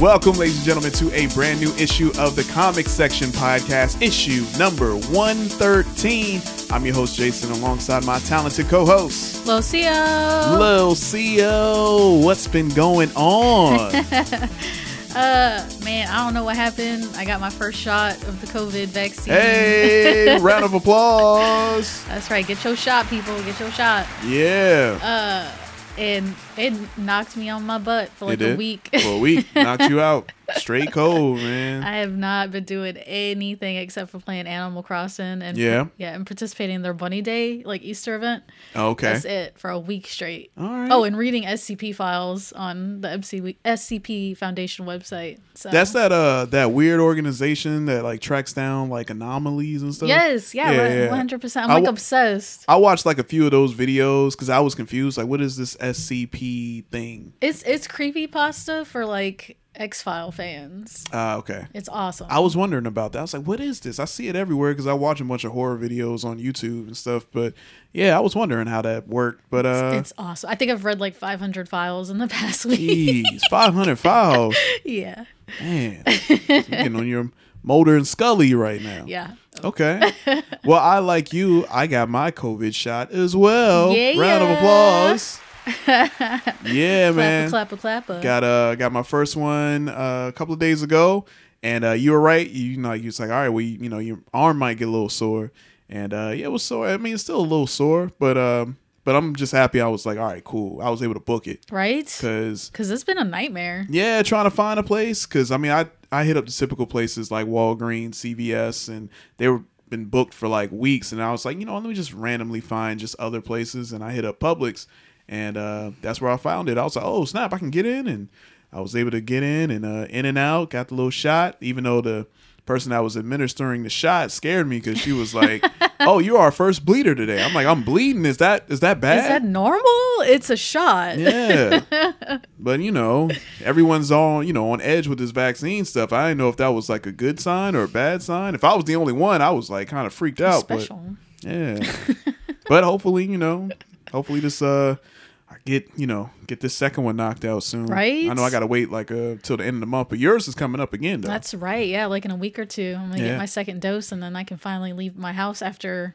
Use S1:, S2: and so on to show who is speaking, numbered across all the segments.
S1: Welcome, ladies and gentlemen, to a brand new issue of the Comic Section Podcast, issue number 113. I'm your host, Jason, alongside my talented co host,
S2: Lucio.
S1: Lil Xio. What's been going on?
S2: Uh, man, I don't know what happened. I got my first shot of the COVID vaccine.
S1: hey, round of applause.
S2: That's right. Get your shot, people. Get your shot.
S1: Yeah.
S2: Uh, and it knocked me on my butt for like
S1: it did.
S2: a week.
S1: For a week. Knocked you out. Straight cold, man.
S2: I have not been doing anything except for playing Animal Crossing and
S1: Yeah?
S2: yeah, and participating in their Bunny Day like Easter event.
S1: okay.
S2: That's it for a week straight.
S1: All right.
S2: Oh, and reading SCP files on the MC- SCP Foundation website. So
S1: That's that uh that weird organization that like tracks down like anomalies and stuff.
S2: Yes, yeah, right,
S1: yeah.
S2: 100%. I'm
S1: I
S2: like obsessed.
S1: I watched like a few of those videos because I was confused. Like, what is this SCP thing?
S2: It's it's creepy pasta for like X File fans.
S1: Ah, okay.
S2: It's awesome.
S1: I was wondering about that. I was like, what is this? I see it everywhere because I watch a bunch of horror videos on YouTube and stuff. But yeah, I was wondering how that worked. But uh,
S2: it's awesome. I think I've read like 500 files in the past week.
S1: geez, 500 files.
S2: yeah,
S1: Man, you're getting on your Mulder and Scully right now.
S2: yeah.
S1: Okay. Well, I like you. I got my COVID shot as well.
S2: Yeah.
S1: Round of applause. yeah, man.
S2: Clappa, clappa, clappa.
S1: Got uh got my first one uh, a couple of days ago, and uh, you were right. You, you know, you was like, all right, well, you, you know, your arm might get a little sore, and uh, yeah, it was sore. I mean, it's still a little sore, but um, but I'm just happy. I was like, all right, cool. I was able to book it
S2: right?
S1: because
S2: Because it's been a nightmare.
S1: yeah, trying to find a place because I mean, I I hit up the typical places like Walgreens, CVS, and they were been booked for like weeks, and I was like, you know, let me just randomly find just other places, and I hit up Publix, and uh, that's where I found it. I was like, oh snap, I can get in, and I was able to get in and uh, in and out, got the little shot, even though the person that was administering the shot scared me because she was like, "Oh, you're our first bleeder today." I'm like, "I'm bleeding. Is that is that bad?"
S2: Is that normal? It's a shot.
S1: Yeah. but you know, everyone's on, you know, on edge with this vaccine stuff. I didn't know if that was like a good sign or a bad sign. If I was the only one, I was like kind of freaked out.
S2: Special.
S1: But yeah. but hopefully, you know, hopefully this uh get, you know, get this second one knocked out soon.
S2: Right?
S1: I know I gotta wait like uh till the end of the month, but yours is coming up again though.
S2: That's right. Yeah, like in a week or two, I'm gonna
S1: Yeah.
S2: get my second dose, and then I can finally leave my house after.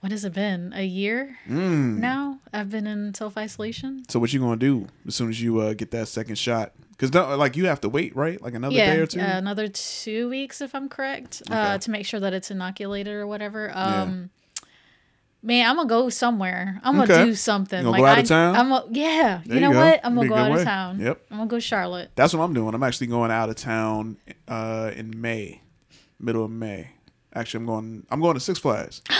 S2: What has it been? A year
S1: Mm.
S2: now? I've been in self isolation.
S1: so what you gonna do as soon as you uh, get that second shot? Because like you have to wait, right? Like another
S2: yeah,
S1: day or two.
S2: uh, another two weeks if I'm correct,
S1: Okay.
S2: uh, to make sure that it's inoculated or whatever. Um, man, I'm gonna go somewhere. I'm gonna do something.
S1: Gonna
S2: like
S1: go out
S2: I,
S1: of town?
S2: I'm a, yeah.
S1: There
S2: you know
S1: you
S2: what? I'm gonna go out
S1: way.
S2: of town.
S1: Yep.
S2: I'm gonna go Charlotte.
S1: That's what I'm doing. I'm actually going out of town uh, in May, middle of May. Actually, I'm going. I'm going to Six Flags.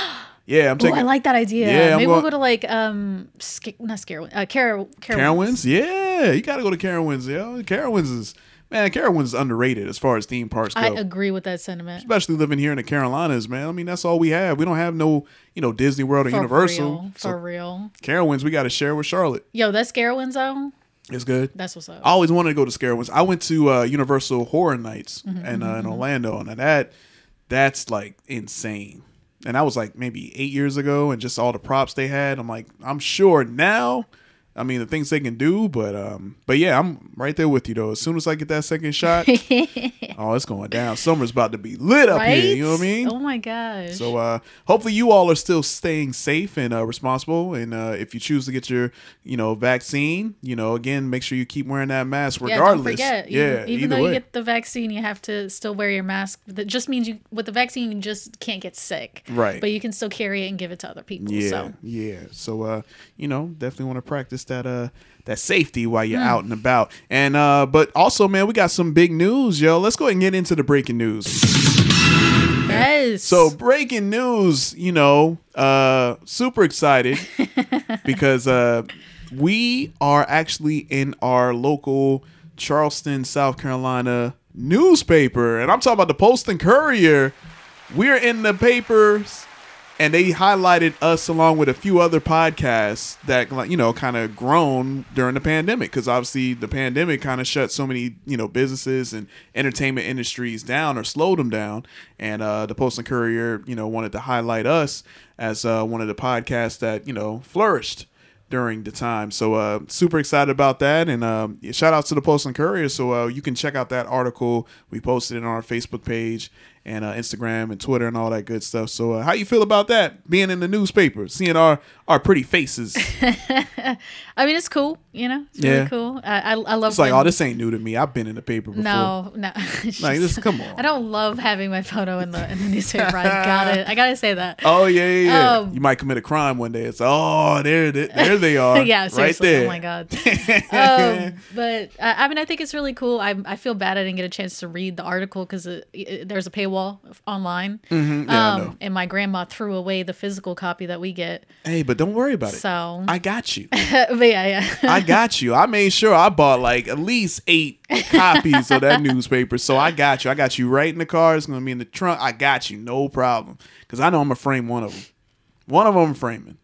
S1: Yeah, I'm taking
S2: I like that idea.
S1: Yeah, I'm
S2: Maybe we'll
S1: going-
S2: go to like um, Sca- not Scarewin, uh, Carol,
S1: Carowinds. Yeah, you got to go to Carowinds. Yeah, Carowinds is man. Carowinds is underrated as far as theme parks go.
S2: I agree with that sentiment.
S1: Especially living here in the Carolinas, man. I mean, that's all we have. We don't have no, you know, Disney World or
S2: For
S1: Universal.
S2: real, for
S1: So
S2: real.
S1: Carowinds, we got to share with Charlotte.
S2: Yo, that's Scarowinds though.
S1: It's good.
S2: That's what's up.
S1: I always wanted to go to Scarowinds. I went to uh, Universal Horror Nights
S2: Mm-hmm,
S1: and uh, in Orlando, and that that's like insane. And that was like maybe eight years ago, and just all the props they had. I'm like, I'm sure now. I mean, the things they can do, but um, but yeah, I'm right there with you though. As soon as I get that second shot, oh, it's going down. Summer's about to be lit up
S2: right?
S1: here. You know what I mean?
S2: Oh my gosh.
S1: So uh, hopefully you all are still staying safe and uh, responsible. And uh, if you choose to get your, you know, vaccine, you know, again, make sure you keep wearing that mask regardless.
S2: yeah, don't forget.
S1: Yeah,
S2: even, even though
S1: way.
S2: you get the vaccine, you have to still wear your mask. That just means you with the vaccine, you just can't get sick.
S1: Right.
S2: But you can still carry it and give it to other people.
S1: yeah,
S2: So
S1: yeah. So uh, you know, definitely want to practice that uh that safety while you're out and about. And uh, but also, man, we got some big news, yo. Let's go ahead and get into the breaking news.
S2: news.
S1: So breaking news, you know, uh super excited because uh we are actually in our local Charleston, South Carolina newspaper. And I'm talking about the Post and Courier. We're in the papers and they highlighted us along with a few other podcasts that you know kind of grown during the pandemic because obviously the pandemic kind of shut so many you know businesses and entertainment industries down or slowed them down and uh, the post and courier you know wanted to highlight us as uh, one of the podcasts that you know flourished during the time. So uh, super excited about that, and um, shout out to the Post and Courier. So uh, you can check out that article we posted it on our Facebook page and uh, Instagram and Twitter and all that good stuff. So uh, how you feel about that? Being in the newspaper, seeing our our pretty faces.
S2: I mean, it's cool. You know, it's
S1: Yeah.
S2: really cool. I I, I love.
S1: It's like,
S2: when-
S1: oh, this ain't new to me. I've been in the paper before.
S2: No, no. It's
S1: Like,
S2: just-
S1: this- come on.
S2: I don't love having my photo in the in the newspaper. I got it. I gotta say that.
S1: Oh yeah, yeah, yeah.
S2: Um,
S1: you might commit a crime one day. It's oh, there, there, there they are.
S2: yeah,
S1: right there.
S2: Oh my god. um, but uh, I mean, I think it's really cool. I I feel bad I didn't get a chance to read the article because there's a paywall online.
S1: Mm-hmm. yeah,
S2: um, and my grandma threw away the physical copy that we get.
S1: Hey, but don't worry about it.
S2: So,
S1: I got you.
S2: but yeah, yeah.
S1: I got you. I made sure I bought like at least eight copies of that newspaper. So I got you. I got you right in the car. It's gonna be in the trunk. I got you, no problem. Because I know I'm gonna frame one of them. One of them framing.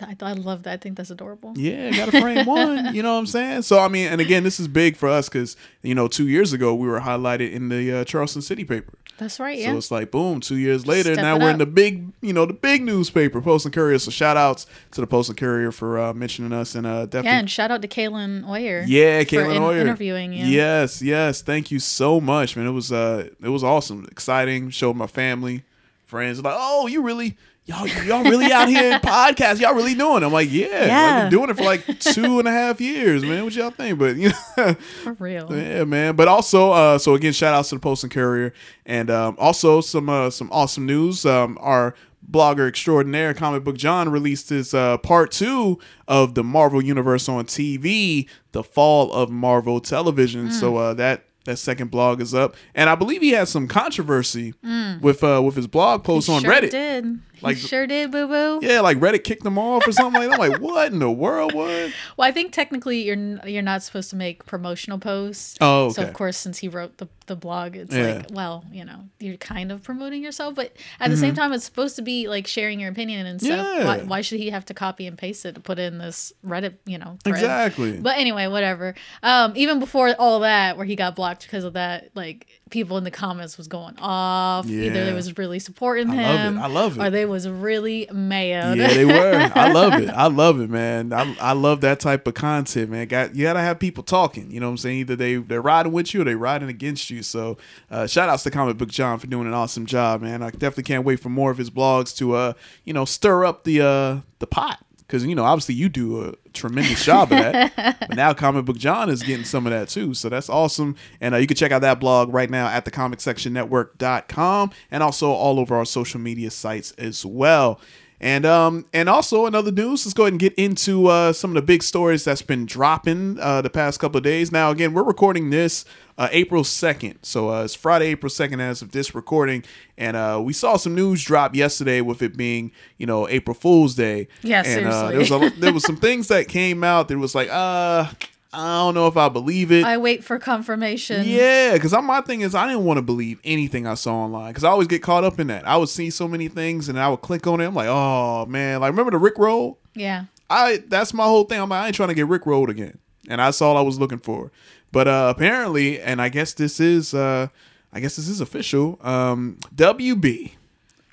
S2: I, I love that. I think that's adorable.
S1: Yeah, gotta frame one. You know what I'm saying? So I mean, and again, this is big for us because you know, two years ago we were highlighted in the uh, Charleston City paper.
S2: That's right.
S1: So
S2: Yeah.
S1: it's like boom, two years later,
S2: Step
S1: now we're in the big, you know, the big newspaper, Post and Courier. So shout outs to the Post and Courier for uh, mentioning us and uh, definitely
S2: yeah, and shout out to Kaylin Oyer.
S1: Yeah,
S2: for
S1: Caitlin
S2: in-
S1: Hoyer.
S2: interviewing you.
S1: Yes, yes. Thank you so much, man. It was uh it was awesome. Exciting. Showed my family, friends like, oh, you really y'all y'all really out here in podcast. Y'all really doing it. I'm like, yeah. I've been doing it for like two and a half years, man. What y'all think? But you know
S2: For real.
S1: yeah, man. But also, uh, so again, shout outs to the Post and Courier, and um, also some uh, some awesome news. Um, our blogger extraordinaire, Comic Book John, released his uh, part two of the Marvel Universe on TV, the fall of Marvel Television. So uh, that that second blog is up, and I believe he had some controversy with uh, with his blog post
S2: He
S1: on
S2: sure
S1: Reddit.
S2: Did.
S1: Like-
S2: he sure did, boo boo.
S1: Yeah, like Reddit kicked him off or something like that. I'm like, what in the world? What?
S2: Well, I think technically you're you're not supposed to make promotional posts.
S1: Oh,
S2: So of course, since he wrote the the blog, it's
S1: Yeah.
S2: like, well, you know, you're kind of promoting yourself, but at the same time, it's supposed to be like sharing your opinion and stuff.
S1: Mm-hmm. Yeah.
S2: Why, why should he have to copy and paste it to put in this Reddit, you know? thread?
S1: Exactly.
S2: But anyway, whatever. Um, even before all that, where he got blocked because of that, like people in the comments was going off. Either they was really supporting
S1: I love it.
S2: him,
S1: I love it.
S2: or they was really mad.
S1: Yeah, they were. I love it. I love it, man. I, I love that type of content, man. Got you gotta have people talking. You know what I'm saying? Either they they're riding with you or they riding against you. So uh, shout outs to Comic Book John for doing an awesome job, man. I definitely can't wait for more of his blogs to uh you know stir up the uh the pot. Because you know, obviously, you do a tremendous job of that. but now, Comic Book John is getting some of that too, so that's awesome. And uh, you can check out that blog right now at thecomicsectionnetwork.com and also all over our social media sites as well. And um and also another news. Let's go ahead and get into uh, some of the big stories that's been dropping uh, the past couple of days. Now again, we're recording this uh, April second, so uh, it's Friday, April second, as of this recording. And uh, we saw some news drop yesterday with it being you know April Fool's Day.
S2: Yeah,
S1: and, uh,
S2: seriously.
S1: there was a, there was some things that came out that was like uh I don't know if I believe it.
S2: I wait for confirmation.
S1: Yeah, because my thing is I didn't want to believe anything I saw online because I always get caught up in that. I would see so many things and I would click on it. I'm like, oh man, like remember the Rick roll?
S2: Yeah.
S1: I that's my whole thing. I'm like, I ain't trying to get Rick rolled again, and that's all I was looking for. But uh apparently, and I guess this is uh I guess this is official. Um WB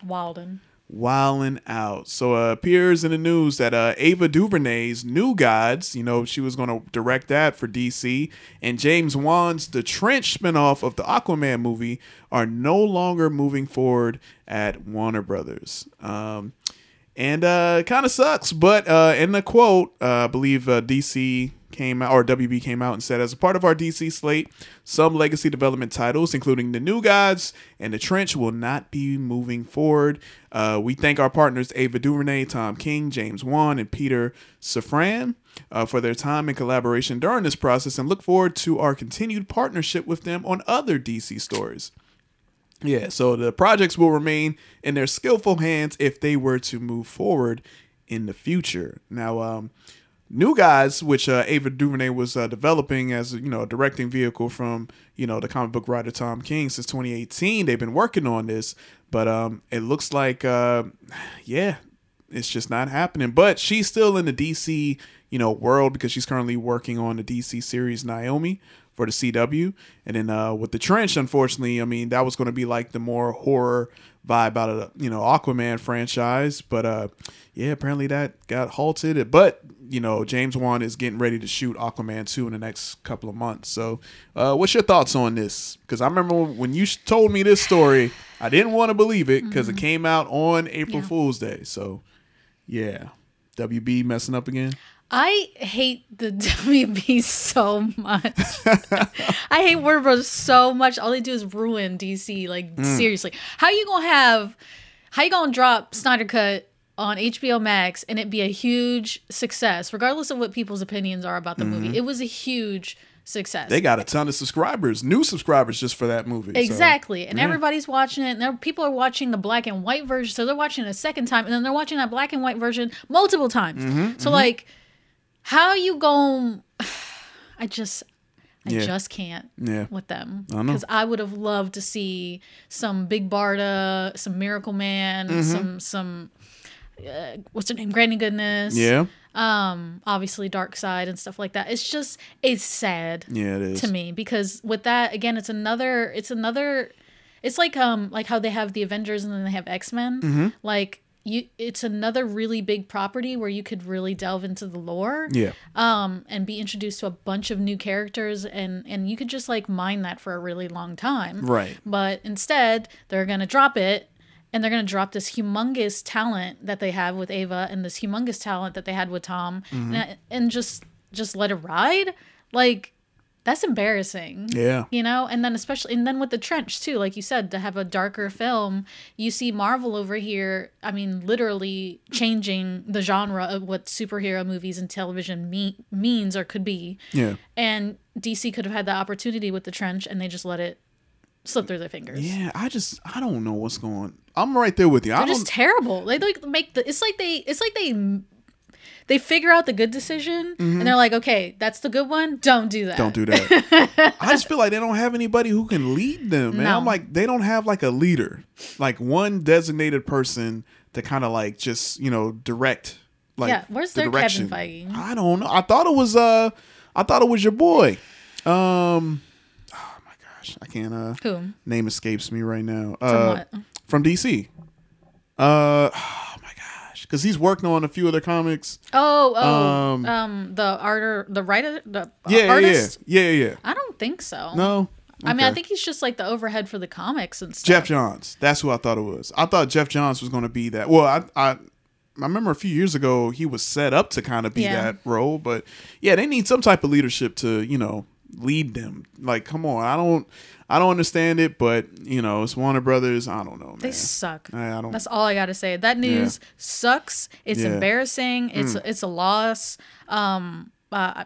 S2: Walden.
S1: Wilding out. So uh, appears in the news that uh, Ava DuVernay's New Gods, you know, she was going to direct that for DC, and James Wan's The Trench spinoff of the Aquaman movie are no longer moving forward at Warner Brothers. Um, and uh, kind of sucks, but uh, in the quote, uh, I believe uh, DC came out or WB came out and said, as a part of our DC slate, some legacy development titles, including the New Gods and the Trench, will not be moving forward. Uh, we thank our partners Ava DuVernay, Tom King, James Wan, and Peter Safran uh, for their time and collaboration during this process, and look forward to our continued partnership with them on other DC stories. Yeah, so the projects will remain in their skillful hands if they were to move forward in the future. Now, um, New Gods, which uh, Ava DuVernay was uh, developing as you know a directing vehicle from you know the comic book writer Tom King since 2018, they've been working on this, but um, it looks like uh, yeah, it's just not happening. But she's still in the DC you know world because she's currently working on the DC series Naomi for the CW, and then uh, with the Trench, unfortunately, I mean that was going to be like the more horror vibe out of the you know Aquaman franchise, but uh, yeah, apparently that got halted. But you know James Wan is getting ready to shoot Aquaman two in the next couple of months. So, uh, what's your thoughts on this? Because I remember when you told me this story, I didn't want to believe it because it came out on April
S2: Yeah.
S1: Fool's Day. So, yeah, WB messing up again.
S2: I hate the WB so much. I hate Warner Bros. so much. All they do is ruin DC. Like
S1: Mm.
S2: seriously, how you gonna have? How you gonna drop Snyder Cut on HBO Max and it be a huge success, regardless of what people's opinions are about the movie? It was a huge success.
S1: Mm-hmm. They got a ton of subscribers, new subscribers just for that movie. so-
S2: Exactly. And
S1: yeah.
S2: everybody's watching it. And there, people are watching the black and white version. So they're watching it a second time. And then they're watching that black and white version multiple times.
S1: Mm-hmm,
S2: so, like, how you going I just. I
S1: Yeah.
S2: just can't
S1: Yeah.
S2: with them
S1: I
S2: because I would have loved to see some Big Barda, some Miracle Man,
S1: Mm-hmm.
S2: some some uh, what's her name, Granny Goodness,
S1: Yeah,
S2: um, obviously Darkseid and stuff like that. It's just it's sad
S1: yeah, it is.
S2: to me because with that again it's another it's another it's like um like how they have the avengers and then they have x-men
S1: Mm-hmm.
S2: like you it's another really big property where you could really delve into the lore.
S1: Yeah,
S2: um and be introduced to a bunch of new characters and and you could just like mine that for a really long time.
S1: Right.
S2: but instead they're gonna drop it and they're gonna drop this humongous talent that they have with ava and this humongous talent that they had with tom.
S1: Mm-hmm.
S2: and, and just just let it ride? Like that's embarrassing
S1: Yeah,
S2: you know and then especially and then with the trench too like you said to have a darker film you see marvel over here i mean literally changing the genre of what superhero movies and television me- means or could be
S1: yeah,
S2: and dc could have had the opportunity with the trench and they just let it slip through their fingers
S1: yeah. I just I don't know what's going. On. I'm right there with you. I
S2: they're
S1: don't.
S2: just terrible they like make the it's like they it's like they they figure out the good decision and they're like okay that's the good one don't do that
S1: Mm-hmm. don't do that. I just feel like they don't have anybody who can lead them, man.
S2: No.
S1: I'm like they don't have like a leader, like one designated person to kind of like just you know direct. Like
S2: Yeah, where's
S1: the
S2: their Kevin
S1: direction.
S2: Feige?
S1: I don't know. I thought it was uh, I thought it was your boy. Um, oh my gosh, I can't uh
S2: who
S1: name escapes me right now.
S2: from
S1: Uh,
S2: what
S1: from DC. Uh, gosh, because he's working on a few other comics.
S2: Oh, oh,
S1: Um,
S2: um, the art, the writer, the
S1: Yeah, yeah,
S2: artist.
S1: yeah, yeah, yeah.
S2: I don't think so.
S1: No,
S2: I mean, I think he's just like the overhead for the comics and stuff.
S1: Geoff Johns. That's who I thought it was. I thought Geoff Johns was going to be that. Well, I, I, I remember a few years ago he was set up to kind of be
S2: Yeah.
S1: that role, but yeah, they need some type of leadership to you know lead them. Like, come on, I don't, I don't understand it, but you know, it's Warner Brothers. I don't know, man.
S2: They suck.
S1: I, I don't.
S2: That's all I gotta say. That news sucks. It's
S1: Yeah. Mm.
S2: embarrassing. It's it's a loss. Um, uh,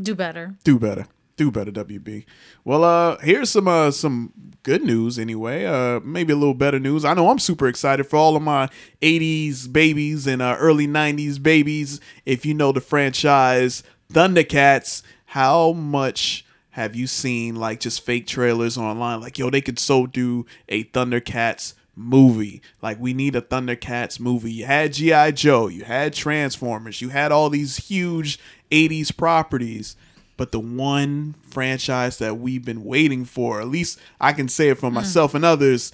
S2: do better.
S1: do better do better wb well uh here's some uh some good news anyway uh maybe a little better news i know i'm super excited for all of my 80s babies and uh, early 90s babies if you know the franchise thundercats how much have you seen like just fake trailers online? Like yo they could so do a thundercats movie. Like we need a thundercats movie. You had gi joe you had transformers you had all these huge 80s properties. But the one franchise that we've been waiting for, at least I can say it for hmm. myself and others,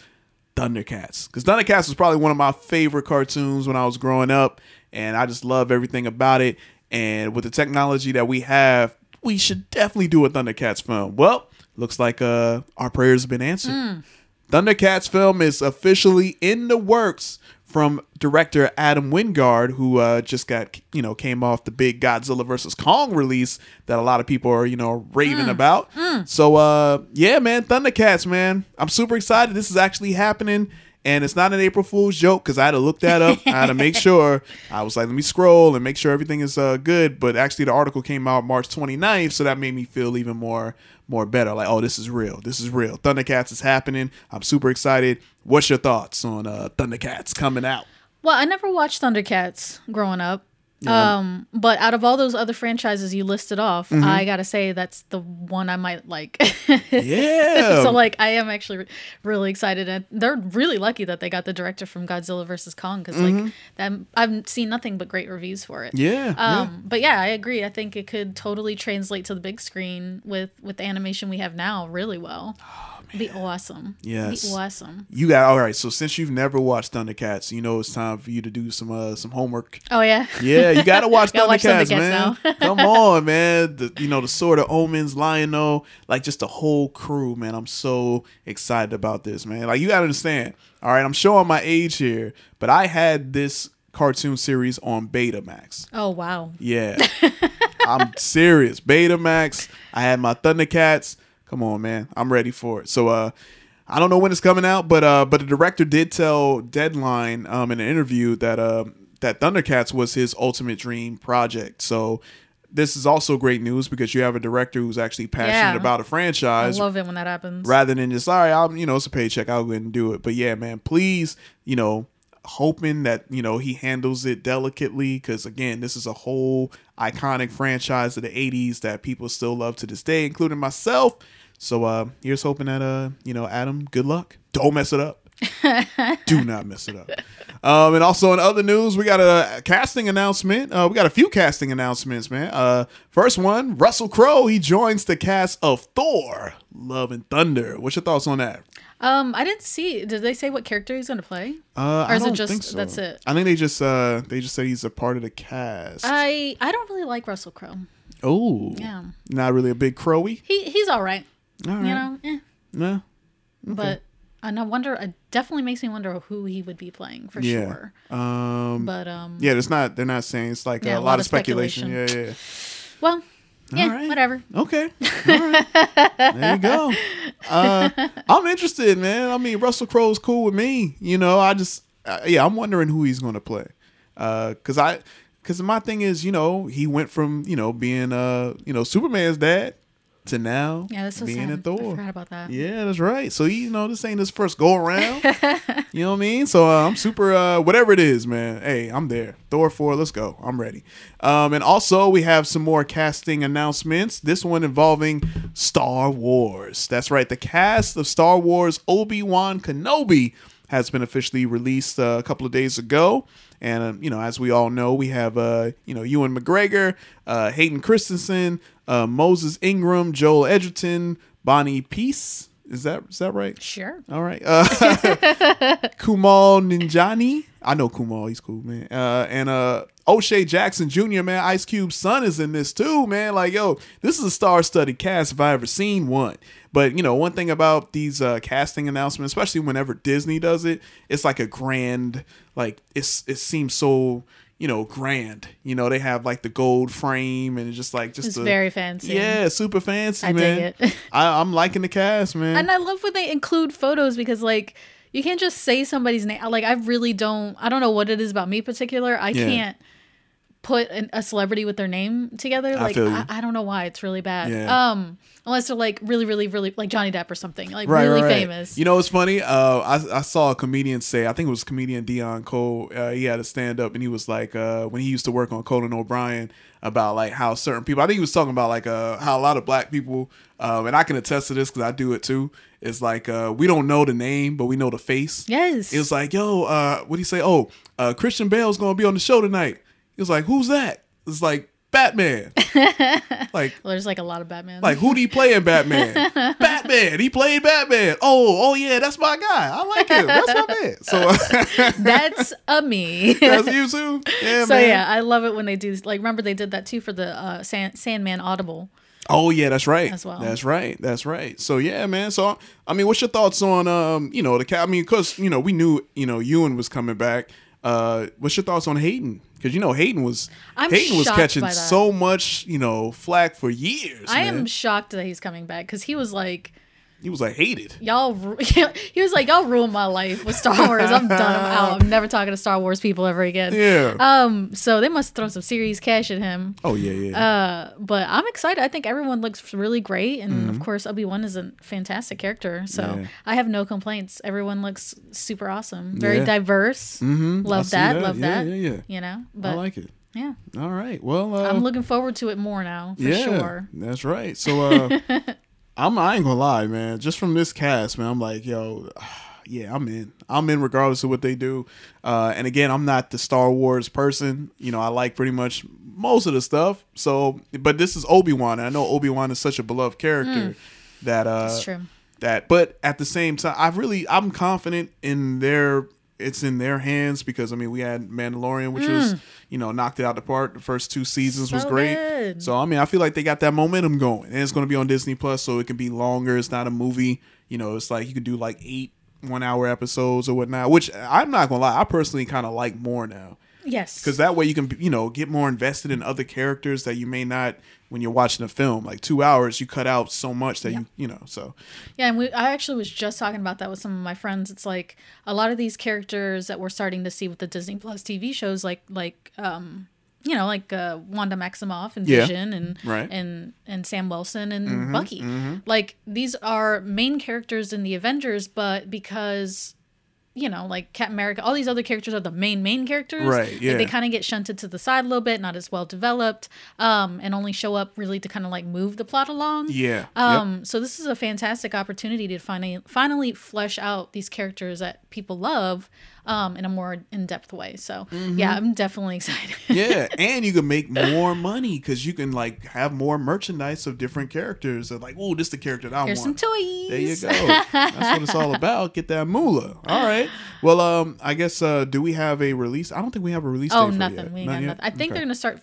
S1: Thundercats. Because Thundercats was probably one of my favorite cartoons when I was growing up, and I just love everything about it. And with the technology that we have, we should definitely do a Thundercats film. Well, looks like uh, our prayers have been answered. Thundercats film is officially in the works from director Adam Wingard, who uh, just got you know came off the big Godzilla vs Kong release that a lot of people are you know raving about. So uh, yeah, man, Thundercats, man, I'm super excited. This is actually happening, And it's not an April Fool's joke because I had to look that up. I had to make sure. I was like, let me scroll and make sure everything is uh, good. But actually, the article came out March 29th, so that made me feel even more more better. Like, oh, this is real. This is real. Thundercats is happening. I'm super excited. What's your thoughts on uh, Thundercats coming out?
S2: Well, I never watched Thundercats growing up. Um, but out of all those other franchises you listed off,
S1: Mm-hmm.
S2: I gotta say that's the one I might like.
S1: Yeah.
S2: so like I am actually re- really excited, and they're really lucky that they got the director from Godzilla vs Kong because like that, I've seen nothing but great reviews for it.
S1: Mm-hmm. yeah. yeah.
S2: Um, but yeah, I agree. I think it could totally translate to the big screen with with the animation we have now really well. Be awesome.
S1: Yes.
S2: Be awesome.
S1: You got all right. So since you've never watched Thundercats, you know it's time for you to do some uh, some homework.
S2: Oh yeah.
S1: Yeah, you gotta watch
S2: Gotta watch
S1: Thundercats,
S2: Thundercats
S1: man. Come on, man. The, you know the Sword of Omens, Lion-O, like just the whole crew, man. I'm so excited about this, man. Like you gotta understand. All right, I'm showing my age here, but I had this cartoon series on Betamax.
S2: Oh wow.
S1: Yeah, I'm serious. Betamax. I had my Thundercats. Come on, man. I'm ready for it. So, uh, I don't know when it's coming out, but uh, but the director did tell Deadline um in an interview that uh that Thundercats was his ultimate dream project. So. This is also great news because you have a director who's actually passionate
S2: Yeah.
S1: about a franchise I
S2: love it when that happens.
S1: rather than just sorry, I'm you know it's a paycheck, I'll go ahead and do it. But yeah, man, please, you know, hoping that you know he handles it delicately because again, this is a whole iconic franchise of the '80s that people still love to this day, including myself. So uh here's hoping that uh you know Adam, good luck. Don't mess it up. Do not mess it up. Um, and also in other news, we got a casting announcement. Uh, we got a few casting announcements, man. Uh, first one, Russell Crowe. He joins the cast of Thor: Love and Thunder. What's your thoughts on that?
S2: Um, I didn't see. Did they say what character he's gonna play?
S1: Uh,
S2: Or
S1: I
S2: is it
S1: don't
S2: just-
S1: think so.
S2: that's it?
S1: I think they just uh they just said he's a part of the cast.
S2: I I don't really like Russell Crowe.
S1: oh,
S2: Yeah,
S1: not really a big Crowy.
S2: he he's all right.
S1: Right.
S2: You know, eh.
S1: Nah.
S2: but and I wonder. It definitely makes me wonder who he would be playing for
S1: Yeah.
S2: sure.
S1: Um.
S2: But um,
S1: yeah, it's not. They're not saying it's like
S2: Yeah,
S1: a, lot, of speculation. Yeah, yeah.
S2: well, yeah,
S1: right.
S2: whatever.
S1: Okay. Right. there you go. Uh, I'm interested, man. I mean, Russell Crowe's cool with me. You know, I just, uh, yeah, I'm wondering who he's going to play. Uh, cause I, cause my thing is, you know, he went from, you know, being, uh, you know, Superman's dad to now
S2: Yeah, that's so
S1: being
S2: sad.
S1: a
S2: I
S1: Thor.
S2: forgot about that.
S1: Yeah, that's right. So you know, this ain't his first go around. you know what I mean? So uh, I'm super. Uh, whatever it is, man. Hey, I'm there. Thor four. Let's go. I'm ready. Um, and also we have some more casting announcements. This one involving Star Wars. That's right. The cast of Star Wars Obi Wan Kenobi has been officially released uh, a couple of days ago. And um, you know, as we all know, we have uh, you know Ewan McGregor, uh, Hayden Christensen, uh, Moses Ingram, Joel Edgerton, Bonnie Piesse. Is that is that right?
S2: Sure.
S1: All right. Uh, Kumail Nanjiani. I know Kumail. He's cool, man. Uh, and uh, O'Shea Jackson Jr., man. Ice Cube's son is in this too, man. Like, yo, this is a star-studded cast if I ever seen one. But you know, one thing about these uh, casting announcements, especially whenever Disney does it, it's like a grand, like it's it seems so you know grand. You know, they have like the gold frame and it's just like just
S2: It's
S1: a-
S2: very fancy.
S1: Yeah, super fancy,
S2: I dig
S1: man.
S2: it.
S1: I, I'm liking the cast, man.
S2: And I love when they include photos because like you can't just say somebody's name. Like I really don't. I don't know what it is about me in particular. I
S1: Yeah.
S2: can't put an, a celebrity with their name together. Like
S1: you.
S2: I, I don't know why it's really bad.
S1: Yeah.
S2: Um, unless they're like really, really, really like Johnny Depp or something. Like
S1: right,
S2: really
S1: right, right.
S2: famous.
S1: You know what's funny? Uh, I I saw a comedian say, I think it was comedian Deon Cole. Uh, he had a stand up and he was like, uh, when he used to work on Conan O'Brien about like how certain people. I think he was talking about like uh how a lot of black people, um, and I can attest to this because I do it too. It's like uh, we don't know the name, but we know the face.
S2: yes.
S1: It was like, yo, uh, what do you say? Oh, uh, Christian Bale's gonna be on the show tonight. He was like, who's that? It's like Batman. like
S2: well, there's like a lot of Batman.
S1: like who do he play in Batman? Batman. He played Batman. Oh, oh yeah, that's my guy. I like him. That's my man. So
S2: that's a me.
S1: that's you too. Yeah,
S2: so
S1: man.
S2: yeah, I love it when they do. Like remember they did that too for the uh, Sand, Sandman Audible.
S1: Oh yeah, that's right.
S2: As well.
S1: That's right. That's right. So yeah, man. So I mean, what's your thoughts on um, you know, the cat? I mean, because you know, we knew you know Ewan was coming back. Uh, what's your thoughts on Hayden? Because you know Hayden was
S2: I'm
S1: Hayden was catching so much you know flack for years.
S2: I
S1: man.
S2: am shocked that he's coming back because he was like
S1: He was like hated.
S2: y'all he was like y'all ruined my life with star wars i'm done i'm out i'm never talking to star wars people ever again
S1: Yeah.
S2: um so they must throw some serious cash at him
S1: oh yeah, yeah.
S2: uh but i'm excited i think everyone looks really great and of
S1: Mhm.
S2: course obi-wan is a fantastic character so
S1: Yeah.
S2: i have no complaints everyone looks super awesome very
S1: Yeah.
S2: diverse
S1: Mhm.
S2: Love that,
S1: that.
S2: love
S1: Yeah,
S2: that
S1: yeah, yeah.
S2: you know But I
S1: like it.
S2: yeah
S1: All right. Well, uh,
S2: i'm looking forward to it more now for
S1: yeah,
S2: sure
S1: That's right. So uh I'm I ain't gonna lie, man. Just from this cast, man, I'm like, yo, yeah, I'm in. I'm in regardless of what they do. Uh and again, I'm not the Star Wars person. You know, I like pretty much most of the stuff. So but this is Obi-Wan. And I know Obi-Wan is such a beloved character
S2: Mm.
S1: that uh
S2: That's true.
S1: that but at the same time I really I'm confident in their it's in their hands because I mean we had Mandalorian which was
S2: Mm.
S1: you know knocked it out the park. The first two seasons was great.
S2: good.
S1: so I mean I feel like they got that momentum going and it's going to be on Disney Plus so it can be longer. It's not a movie you know it's like you could do like eight one hour episodes or whatnot which I'm not gonna lie I personally kind of like more now.
S2: Yes.
S1: Because that way you can you know get more invested in other characters that you may not when you're watching a film like two hours you cut out so much that you you know so
S2: Yeah, and we I actually was just talking about that with some of my friends. It's like a lot of these characters that we're starting to see with the Disney Plus TV shows, like like um you know like uh, Wanda Maximoff and
S1: Yeah.
S2: Vision and
S1: Right.
S2: and and Sam Wilson and
S1: Mhm,
S2: Bucky.
S1: mhm.
S2: Like these are main characters in the Avengers, but because you know, like Captain America, all these other characters are the main main characters.
S1: Right,
S2: Like,
S1: yeah.
S2: they kind of get shunted to the side a little bit, not as well developed, um, and only show up really to kind of like move the plot along.
S1: Yeah, yep.
S2: Um. So this is a fantastic opportunity to finally finally flesh out these characters that people love, um, in a more in depth way. So yeah, I'm definitely excited.
S1: yeah, and you can make more money because you can like have more merchandise of different characters. They're like, oh, this is the character that I
S2: Here's
S1: want.
S2: some toys.
S1: There you go. That's what it's all about. Get that moolah. All right. Well, um, I guess uh, do we have a release? I don't think we have a release.
S2: Oh,
S1: date for it
S2: nothing.
S1: yet.
S2: We ain't
S1: Not
S2: got
S1: yet?
S2: nothing. I think
S1: Okay.
S2: they're gonna start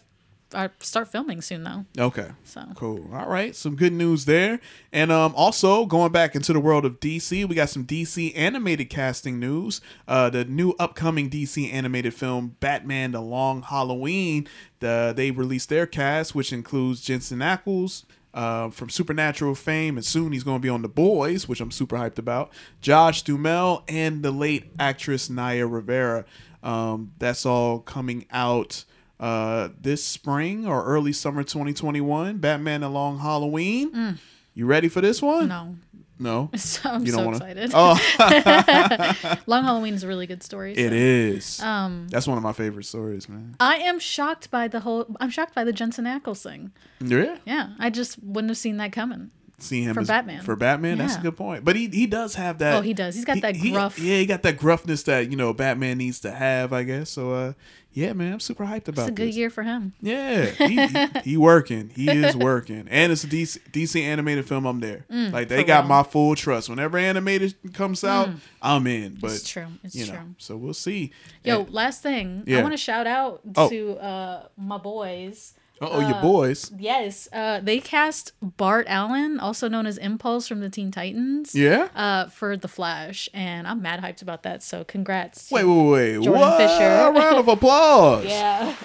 S2: uh, start filming soon though.
S1: Okay.
S2: So
S1: Cool. All right. Some good news there. And um, also going back into the world of DC, we got some DC animated casting news. Uh, the new upcoming DC animated film Batman: The Long Halloween. The they released their cast, which includes Jensen Ackles. Uh, from Supernatural fame, and soon he's going to be on The Boys, which I'm super hyped about. Josh Duhamel and the late actress Naya Rivera. Um, that's all coming out uh, this spring or early summer 2021. Batman: A Long Halloween. You ready for this one?
S2: Mm. no.
S1: No.
S2: So I'm
S1: You don't
S2: so
S1: wanna-
S2: excited.
S1: Oh.
S2: Long Halloween is a really good story.
S1: It
S2: so.
S1: is.
S2: Um,
S1: That's one of my favorite stories, man.
S2: I am shocked by the whole. I'm shocked by the Jensen Ackles thing.
S1: Yeah.
S2: Yeah, I just wouldn't have seen that coming.
S1: See him
S2: For
S1: as-
S2: Batman.
S1: For Batman, that's a good point. But he he does have that.
S2: Oh, he does. He's got that
S1: he-
S2: gruff-
S1: Yeah, he got that gruffness that you know Batman needs to have, I guess. So, uh, yeah, man, I'm super hyped about
S2: It's a good
S1: this.
S2: year for him.
S1: Yeah, he, he, he working. He is working, and it's a DC, DC animated film. I'm there.
S2: Mm,
S1: like they got
S2: real.
S1: my full trust. Whenever animated comes out,
S2: Mm.
S1: I'm in. But
S2: It's true. It's
S1: you know,
S2: true.
S1: so we'll see.
S2: Yo,
S1: And-
S2: last thing.
S1: Yeah.
S2: I want to shout out
S1: Oh.
S2: to uh, my boys.
S1: Uh-oh, your
S2: Uh,
S1: boys.
S2: Yes. Uh, they cast Bart Allen, also known as Impulse from the Teen Titans.
S1: Yeah?
S2: Uh, for The Flash. And I'm mad hyped about that. So congrats.
S1: Wait, wait, wait.
S2: Jordan
S1: what?
S2: Fisher.
S1: A round of applause.
S2: Yeah.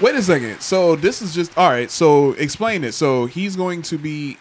S1: Wait a second. So this is just all right. So explain it. So he's going to be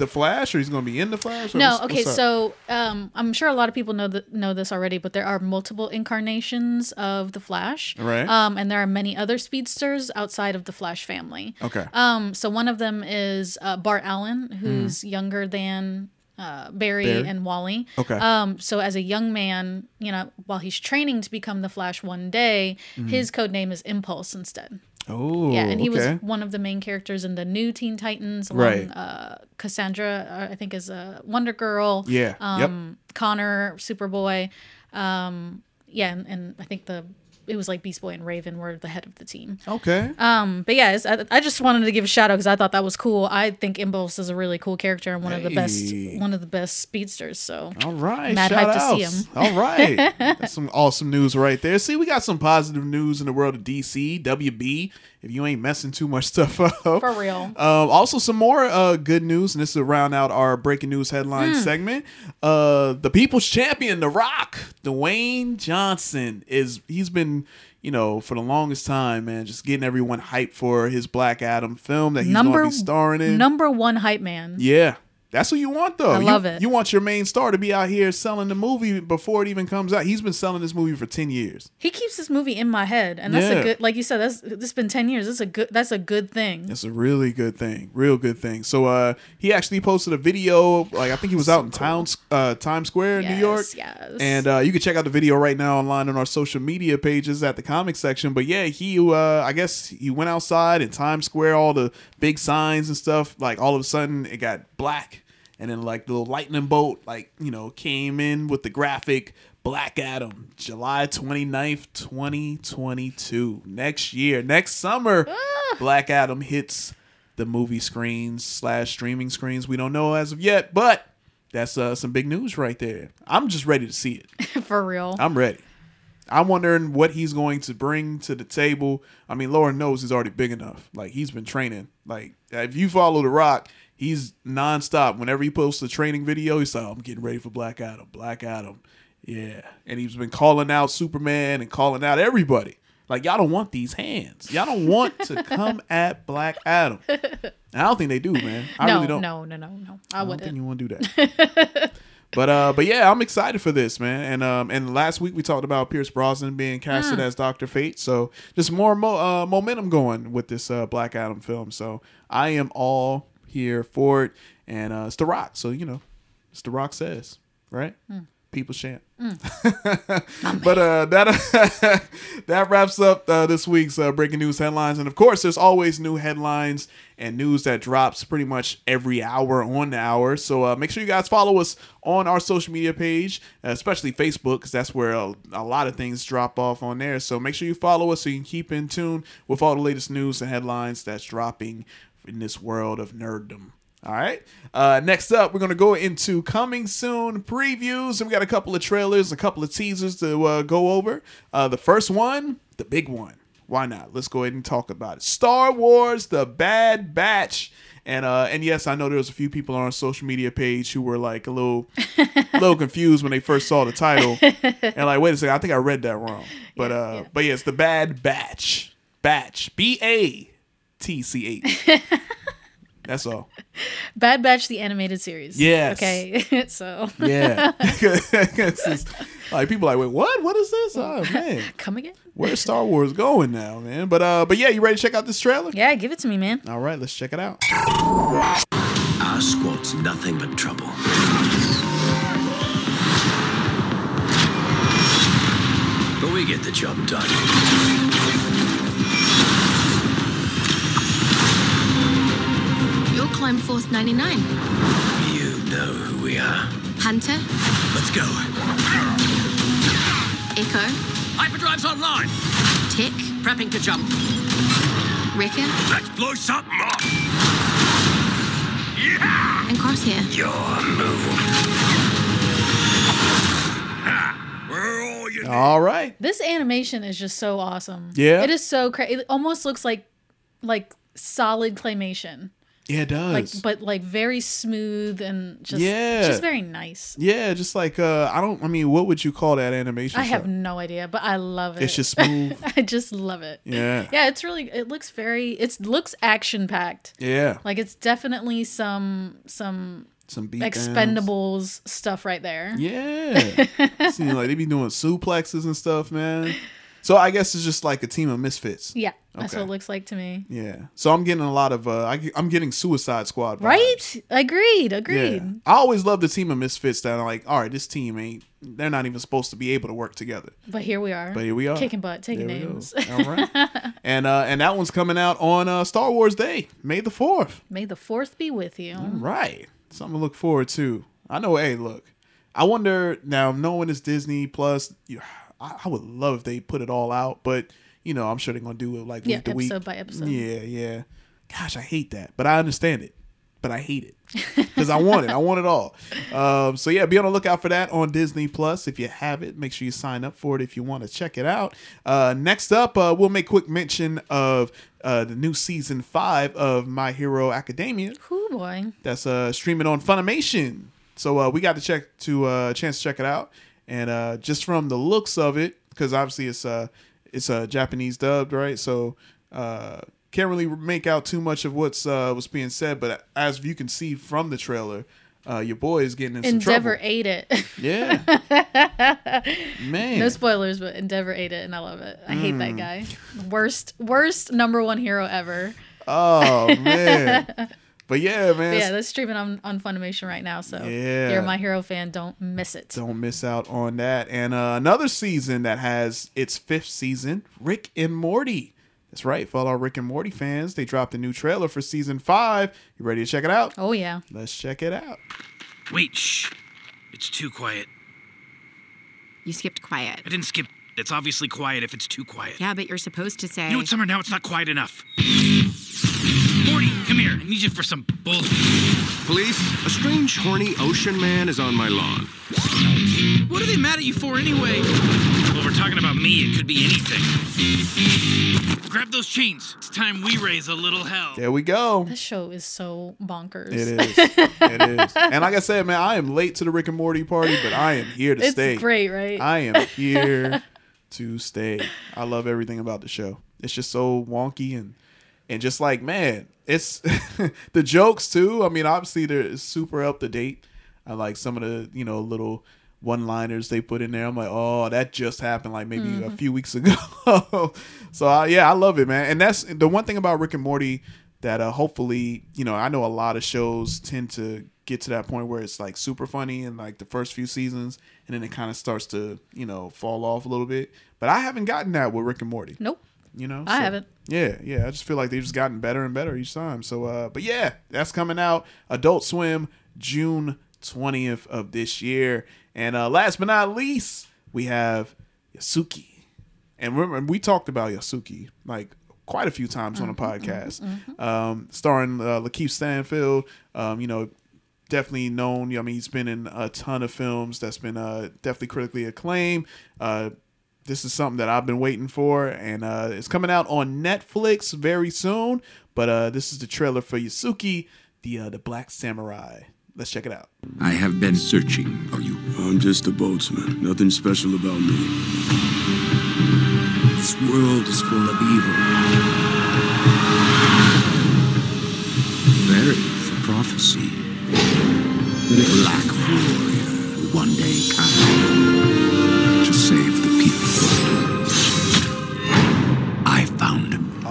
S1: the Flash, or he's going to be in the Flash? or
S2: No,
S1: what's-
S2: okay,
S1: what's
S2: so um, I'm sure a lot of people know know this already, but there are multiple incarnations of the Flash,
S1: Right.
S2: Um, and there are many other speedsters outside of the Flash family.
S1: Okay.
S2: Um, so one of them is uh, Bart Allen, who's younger than uh, Barry,
S1: Barry.
S2: and Wally.
S1: Okay.
S2: Um, so as a young man, you know, while he's training to become the Flash one day,
S1: Mhm.
S2: his code name is Impulse instead.
S1: Oh,
S2: Yeah, and he
S1: okay.
S2: was one of the main characters in the new Teen Titans. Along,
S1: Right.
S2: Uh, Cassandra, uh, I think, is a Wonder Girl.
S1: Yeah, yep.
S2: Um, Connor, Superboy. Um, yeah, and, and I think the it was like Beast Boy and Raven were the head of the team.
S1: Okay.
S2: Um, but yeah, it's, I, I just wanted to give a shout out because I thought that was cool. I think Impulse is a really cool character and one of the best one of the best speedsters. So
S1: All right,
S2: mad
S1: shout
S2: hyped to see him.
S1: All right, that's some awesome news right there. See, we got some positive news in the world of DC, WB. If you ain't messing too much stuff up,
S2: For real.
S1: Um, also, some more uh, good news, and this is to round out our breaking news headline
S2: Mm.
S1: segment. Uh, the People's Champion, The Rock, Dwayne Johnson, is he's been. You know, for the longest time, man, just getting everyone hyped for his Black Adam film that he's
S2: number
S1: going to be starring in.
S2: number one hype man.
S1: Yeah, That's what you want, though.
S2: I
S1: You-
S2: love it.
S1: You want your main star to be out here selling the movie before it even comes out. He's been selling this movie for ten years.
S2: He keeps this movie in my head, and that's
S1: Yeah.
S2: a good. Like you said, that's it's been ten years. That's a good. That's a good thing.
S1: It's a really good thing, real good thing. So, uh, he actually posted a video. Like I think he was out in Towns, uh, Times Square in New York.
S2: Yes, yes.
S1: And uh, you can check out the video right now online on our social media pages at the comic section. But yeah, he uh, I guess he went outside in Times Square, all the big signs and stuff. Like all of a sudden, it got black, and then like the lightning bolt, like you know, came in with the graphic Black Adam, July 29th, 2022. Next year, next summer, Black Adam hits the movie screens slash streaming screens. We don't know as of yet, but that's uh, some big news right there. I'm just ready to see it.
S2: For real.
S1: I'm ready. I'm wondering what he's going to bring to the table. I mean, Lauren knows he's already big enough. Like he's been training. Like if you follow The Rock, he's nonstop. Whenever he posts a training video, he's like, "I'm getting ready for Black Adam." Black Adam, yeah. And he's been calling out Superman and calling out everybody. Like y'all don't want these hands. Y'all don't want to come at Black Adam. And I don't think they do, man. I
S2: no,
S1: really don't.
S2: no, no, no, no. I
S1: I don't think
S2: wouldn't.
S1: you want to do that. but uh, but yeah, I'm excited for this, man. And um, and last week we talked about Pierce Brosnan being casted
S2: Mm.
S1: as Doctor Fate, so just more mo- uh, momentum going with this uh, Black Adam film. So I am all here for it, and uh, it's The Rock, so you know, it's The Rock says, right?
S2: Mm.
S1: People chant. but uh, that that wraps up uh, this week's uh, breaking news headlines, and of course, there's always new headlines and news that drops pretty much every hour on the hour. So uh, make sure you guys follow us on our social media page, especially Facebook, because that's where a, a lot of things drop off on there. So make sure you follow us so you can keep in tune with all the latest news and headlines that's dropping in this world of nerddom. All right. Uh, next up, we're going to go into coming soon previews. And we got a couple of trailers, a couple of teasers to uh, go over. Uh, the first one, the big one. Why not? Let's go ahead and talk about it. Star Wars: The Bad Batch. And uh, and yes, I know there was a few people on our social media page who were like a little, a little confused when they first saw the title, and like, wait a second, I think I read that wrong. But uh, but yes, the Bad Batch, Batch, B A T C H. That's all.
S2: Bad Batch, the animated series.
S1: Yes.
S2: Okay. so
S1: Yeah. Just, like people are like, wait, what? What is this? Oh man.
S2: come again.
S1: Where's Star Wars going now, man? But uh but yeah, you ready to check out this trailer?
S2: Yeah, give it to me, man.
S1: All right, let's check it out.
S3: Our squad's nothing but trouble. But we get the job done.
S4: Force 99.
S3: You know who we are.
S4: Hunter,
S3: Let's go.
S4: Echo,
S3: Hyperdrive's online.
S4: Tech,
S3: Prepping to jump.
S4: Wrecker,
S3: Let's blow something up. Yeah!
S4: And Crosshair.
S3: Your move. We're all you
S1: All right.
S2: This animation is just so awesome.
S1: Yeah?
S2: It is so crazy. It almost looks like like solid claymation.
S1: Yeah, it does.
S2: Like but like very smooth and just
S1: Yeah.
S2: just very nice.
S1: yeah, just like uh I don't I mean, what would you call that animation?
S2: I have no idea, but I love it.
S1: It's just smooth.
S2: I just love it.
S1: Yeah.
S2: Yeah, it's really it looks very it looks action packed.
S1: Yeah.
S2: Like it's definitely some some
S1: Some beat
S2: expendables stuff right there.
S1: Yeah. Seems like they be doing suplexes and stuff, man. So I guess it's just like a team of misfits.
S2: Yeah, that's
S1: Okay.
S2: what it looks like to me.
S1: Yeah. So I'm getting a lot of uh I, am getting Suicide Squad vibes.
S2: Right? Agreed.
S1: Yeah.
S2: Agreed.
S1: I always love the team of misfits that are like, all right, this team ain't they're not even supposed to be able to work together.
S2: But here we are.
S1: But here we are.
S2: Kicking butt, taking
S1: There we go.
S2: names.
S1: All right. and uh and that one's coming out on uh Star Wars Day, May the 4th.
S2: May the fourth be with you.
S1: Right. Something to look forward to. I know, hey, look. I wonder now knowing it's Disney plus you, I, I would love if they put it all out, but you know, I'm sure they're gonna do it like
S2: Yeah,
S1: week to week.
S2: episode by episode.
S1: Yeah, yeah. Gosh, I hate that. But I understand it. But I hate it. Because I want it. I want it all. Um, so yeah, be on the lookout for that on Disney Plus. If you have it, make sure you sign up for it if you want to check it out. Uh, next up, uh, we'll make quick mention of uh, the new season five of My Hero Academia
S2: Ooh boy.
S1: that's uh streaming on Funimation. So uh, we got to check to uh, chance to check it out, and uh, just from the looks of it, because obviously it's uh it's uh, Japanese dubbed, right? So uh, can't really make out too much of what's uh what's being said, but as you can see from the trailer, uh, your boy is getting in some
S2: Endeavor
S1: trouble.
S2: ate it.
S1: Yeah, man.
S2: no spoilers, but Endeavor ate it, and I love it. I hate
S1: Mm.
S2: that guy. Worst, worst number one hero ever.
S1: oh man. But yeah, man.
S2: But yeah, that's streaming on, on Funimation right now. So
S1: Yeah.
S2: if you're a My Hero fan, don't miss it.
S1: Don't miss out on that. And uh, another season that has its fifth season, Rick and Morty. That's right. For all our Rick and Morty fans, they dropped a new trailer for season five. You ready to check it out?
S2: Oh yeah.
S1: Let's check it out.
S5: Wait, shh. It's too quiet.
S6: You skipped quiet.
S5: I didn't skip. It's obviously quiet if it's too quiet.
S6: Yeah, but you're supposed to say.
S5: You know what, Summer? Now it's not quiet enough. Morty, come here. I need you for some bull.
S7: Police, a strange, horny ocean man is on my lawn.
S5: What are they mad at you for anyway? Well, we're talking about me. It could be anything. Grab those chains. It's time we raise a little hell.
S1: There we go.
S2: This show is so bonkers.
S1: It is. it is. And like I said, man, I am late to the Rick and Morty party, but I am here to
S2: It's
S1: stay.
S2: great, right?
S1: I am here to stay. I love everything about the show. It's just so wonky and and just like man, it's the jokes too. I mean, obviously they're super up to date. I like some of the you know little one liners they put in there. I'm like, oh, that just happened like maybe a few weeks ago. so yeah, I love it, man. And that's the one thing about Rick and Morty that uh, hopefully you know I know a lot of shows tend to get to that point where it's like super funny in like the first few seasons and then it kind of starts to you know fall off a little bit but i haven't gotten that with rick and morty
S2: Nope.
S1: You know?
S2: I haven't.
S1: yeah yeah i just feel like they've just gotten better and better each time. So uh but yeah that's coming out. Adult swim june 20th of this year. And uh last but not least we have Yasuke and remember we talked about Yasuke like quite a few times on the podcast. um starring uh, lakeith stanfield. Um you know definitely known. I mean, he's been in a ton of films that's been uh, definitely critically acclaimed. Uh, this is something that I've been waiting for, and uh, it's coming out on Netflix very soon. But uh, this is the trailer for Yasuke, the uh, the Black Samurai. Let's check it out.
S3: I have been searching for you.
S8: I'm just a boatsman. Nothing special about me.
S3: This world is full of evil. There is a prophecy that a black warrior will one day come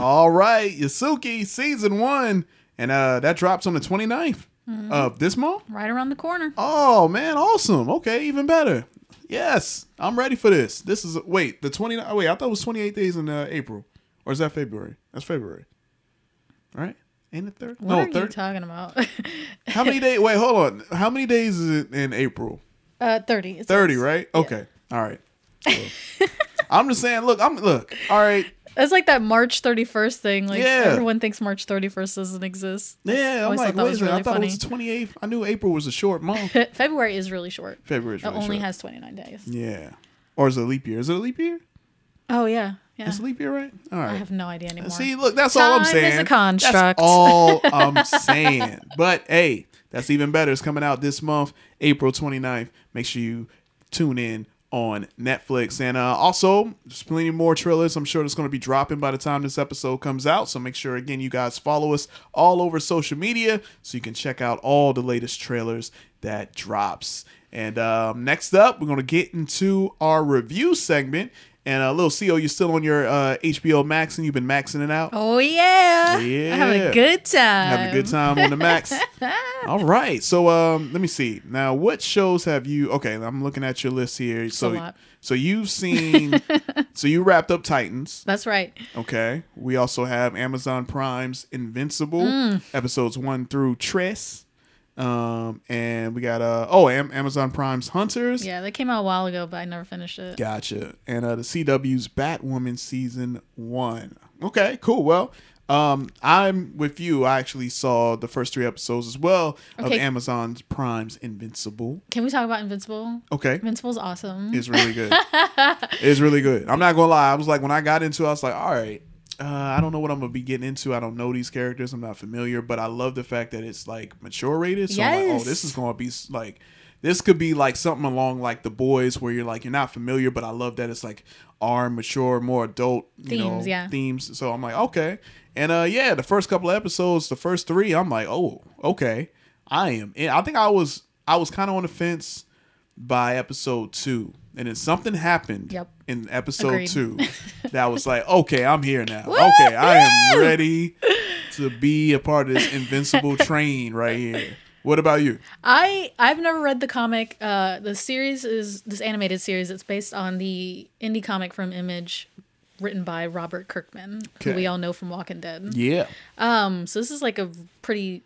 S1: All right, Yasuke season one, and uh, that drops on the 29th of this month.
S2: Right around the corner.
S1: Oh man, awesome. Okay, even better. Yes, I'm ready for this. This is wait the 29. Oh, wait, I thought it was 28 days in uh, April, or is that February? That's February. All right, ain't it third?
S2: What
S1: no,
S2: are you talking about?
S1: How many days? Wait, hold on. How many days is it in April?
S2: uh, thirty.
S1: 30, right? Okay. All right. So, I'm just saying. Look, I'm look. All right.
S2: It's like that March thirty first thing. Like
S1: Yeah.
S2: everyone thinks March thirty first doesn't exist.
S1: Yeah, I'm like, wait a minute. I thought it was the 28th. I knew April was a short month.
S2: February is really short.
S1: February is
S2: It only
S1: short.
S2: has twenty nine days.
S1: Yeah. Or is it a leap year? Is it a leap year?
S2: Oh yeah, yeah.
S1: It's a leap year, right? All right.
S2: I have no idea anymore.
S1: See, look, that's all I'm
S2: Time
S1: saying.
S2: is a construct.
S1: That's all I'm saying. But hey, that's even better. It's coming out this month, April 29th. Make sure you tune in on Netflix. And uh, also, there's plenty more trailers. I'm sure it's going to be dropping by the time this episode comes out. So make sure, again, you guys follow us all over social media so you can check out all the latest trailers that drops. And um, next up, we're going to get into our review segment. And uh, Lil Xio, you're still on your uh, HBO Max and you've been maxing it out.
S2: Oh yeah,
S1: Yeah.
S2: having a good time.
S1: Having a good time on the Max. All right. So um let me see. Now what shows have you okay, I'm looking at your list here. So so you've seen so you wrapped up Titans.
S2: That's right.
S1: Okay. We also have Amazon Prime's Invincible,
S2: Mm.
S1: episodes one through Tress. Um and we got uh oh Am- Amazon Prime's Hunters.
S2: Yeah, that came out a while ago, but I never finished it.
S1: Gotcha. And uh, the CW's Batwoman season one. Okay, cool. Well, um, I'm with you. I actually saw the first three episodes as well of
S2: Okay.
S1: Amazon Prime's Invincible.
S2: Can we talk about Invincible?
S1: Okay.
S2: Invincible's awesome.
S1: It's really good. it's really good. I'm not gonna lie. I was like, when I got into, it, I was like, all right. Uh, I don't know what I'm gonna be getting into. I don't know these characters. I'm not familiar, but I love the fact that it's like mature rated. So I'm like, oh, this is gonna be like This could be like something along like the boys, where you're like you're not familiar, but I love that it's like R mature, more adult you know,
S2: Themes, yeah.
S1: themes. So I'm like, okay, and uh, yeah, the first couple of episodes, the first three, I'm like, oh, okay, I am. In. I think I was I was kind of on the fence by episode two, and then something happened
S2: Yep.
S1: in episode
S2: Agreed.
S1: two that was like, okay, I'm here now. Okay, I am ready to be a part of this invincible train right here. What about you?
S2: I I've never read the comic. Uh, the series is this animated series. It's based on the indie comic from Image, written by Robert Kirkman, who we all know from Walking Dead.
S1: Yeah.
S2: Um. So this is like a pretty,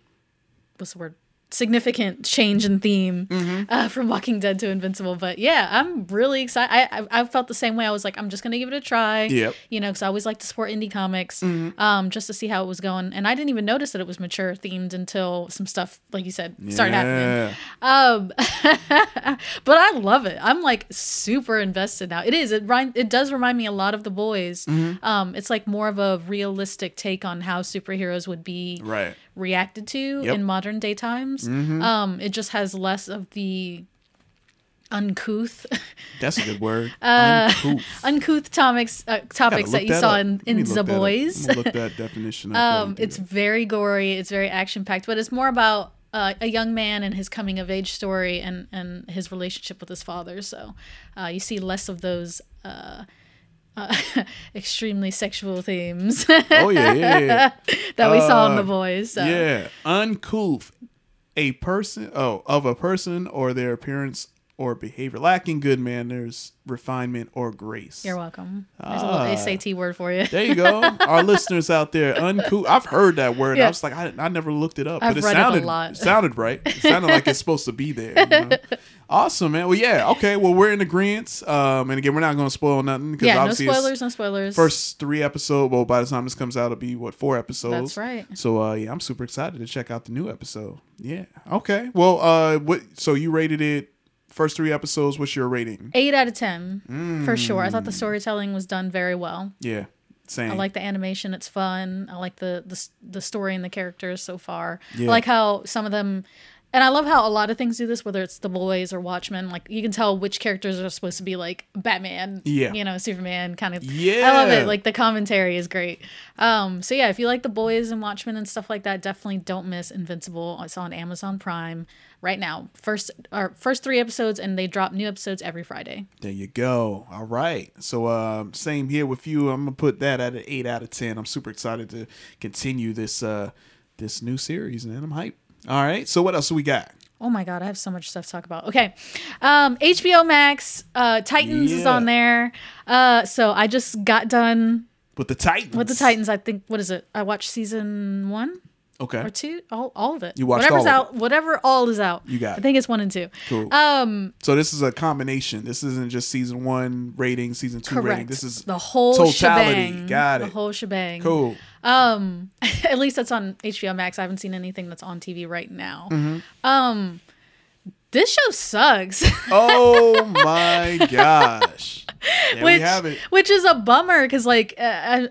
S2: what's the word? Significant change in theme
S1: Mm-hmm.
S2: uh, from Walking Dead to Invincible. But yeah, I'm really excited. I, I I felt the same way. I was like, I'm just gonna give it a try.
S1: Yep.
S2: You know, because I always like to support indie comics,
S1: Mhm.
S2: um, just to see how it was going. And I didn't even notice that it was mature themed until some stuff, like you said, started happening. Um, but I love it. I'm like super invested now. It is. It remind, It does remind me a lot of the boys.
S1: Mhm.
S2: Um, it's like more of a realistic take on how superheroes would be
S1: Right.
S2: Reacted to
S1: Yep.
S2: in modern day times.
S1: Mhm.
S2: Um, it just has less of the uncouth,
S1: That's a good word.
S2: uh,
S1: Uncouth.
S2: uncouth topics uh, topics that you saw
S1: up.
S2: in, in the
S1: that
S2: boys.
S1: Look that definition.
S2: Um, it's very gory. It's very action packed, but it's more about uh, a young man and his coming of age story and and his relationship with his father. So uh, you see less of those. Uh, uh, extremely sexual themes.
S1: Oh yeah, yeah, yeah.
S2: that we saw in
S1: Uh,
S2: the boys. So.
S1: Yeah, uncouth, a person, oh, of a person or their appearance or behavior lacking good manners, refinement, or grace.
S2: You're welcome. There's a
S1: Ah.
S2: little SAT word for you.
S1: There you go. Our listeners out there, uncouth. I've heard that word.
S2: Yeah.
S1: I was like, I, I never looked it up,
S2: I've
S1: but it
S2: a
S1: sounded
S2: lot.
S1: it sounded right. It sounded like it's supposed to be there. you know? Awesome, man. Well, yeah. Okay. Well, we're in agreement. Um, and again, we're not going to spoil nothing because
S2: Yeah, no
S1: obviously
S2: spoilers, no spoilers.
S1: First three episode. Well, by the time this comes out, it'll be what four episodes.
S2: That's right.
S1: So, uh, yeah, I'm super excited to check out the new episode. Yeah. Okay. Well, uh, what? So you rated it first three episodes. What's your rating?
S2: Eight out of ten for sure. I
S1: Mm.
S2: thought the storytelling was done very well.
S1: Yeah. Same.
S2: I like the animation; it's fun. I like the the, the story and the characters so far.
S1: Yeah.
S2: I like how some of them, and I love how a lot of things do this. Whether it's the boys or Watchmen, like you can tell which characters are supposed to be like Batman,
S1: Yeah.
S2: you know, Superman, kind of. Yeah, I love it. Like the commentary is great. Um, so yeah, if you like the boys and Watchmen and stuff like that, definitely don't miss Invincible. It's on Amazon Prime right now. First, our first three episodes, and they drop new episodes every Friday.
S1: There you go. All right. So um, same here with you. I'm gonna put that at an eight out of ten. I'm super excited to continue this uh this new series, man. I'm hyped. All right. So what else do we got?
S2: Oh my god, I have so much stuff to talk about. Okay. Um HBO Max, uh Titans is on there. Uh so I just got done
S1: With the Titans.
S2: with the Titans. I think what is it? I watched season 1
S1: Okay.
S2: or 2, all all of it.
S1: You watched
S2: Whatever's
S1: all
S2: out, whatever all is out.
S1: You got
S2: I think it's 1 and 2.
S1: Cool.
S2: Um
S1: So this is a combination. This isn't just season one rating, season two rating. This is
S2: the whole
S1: totality.
S2: shebang.
S1: Got it.
S2: The whole shebang.
S1: Cool.
S2: Um at least that's on HBO Max. I haven't seen anything that's on TV right now.
S1: Mhm.
S2: Um this show sucks.
S1: Oh my gosh. There
S2: which,
S1: we have it.
S2: which is a bummer because like uh,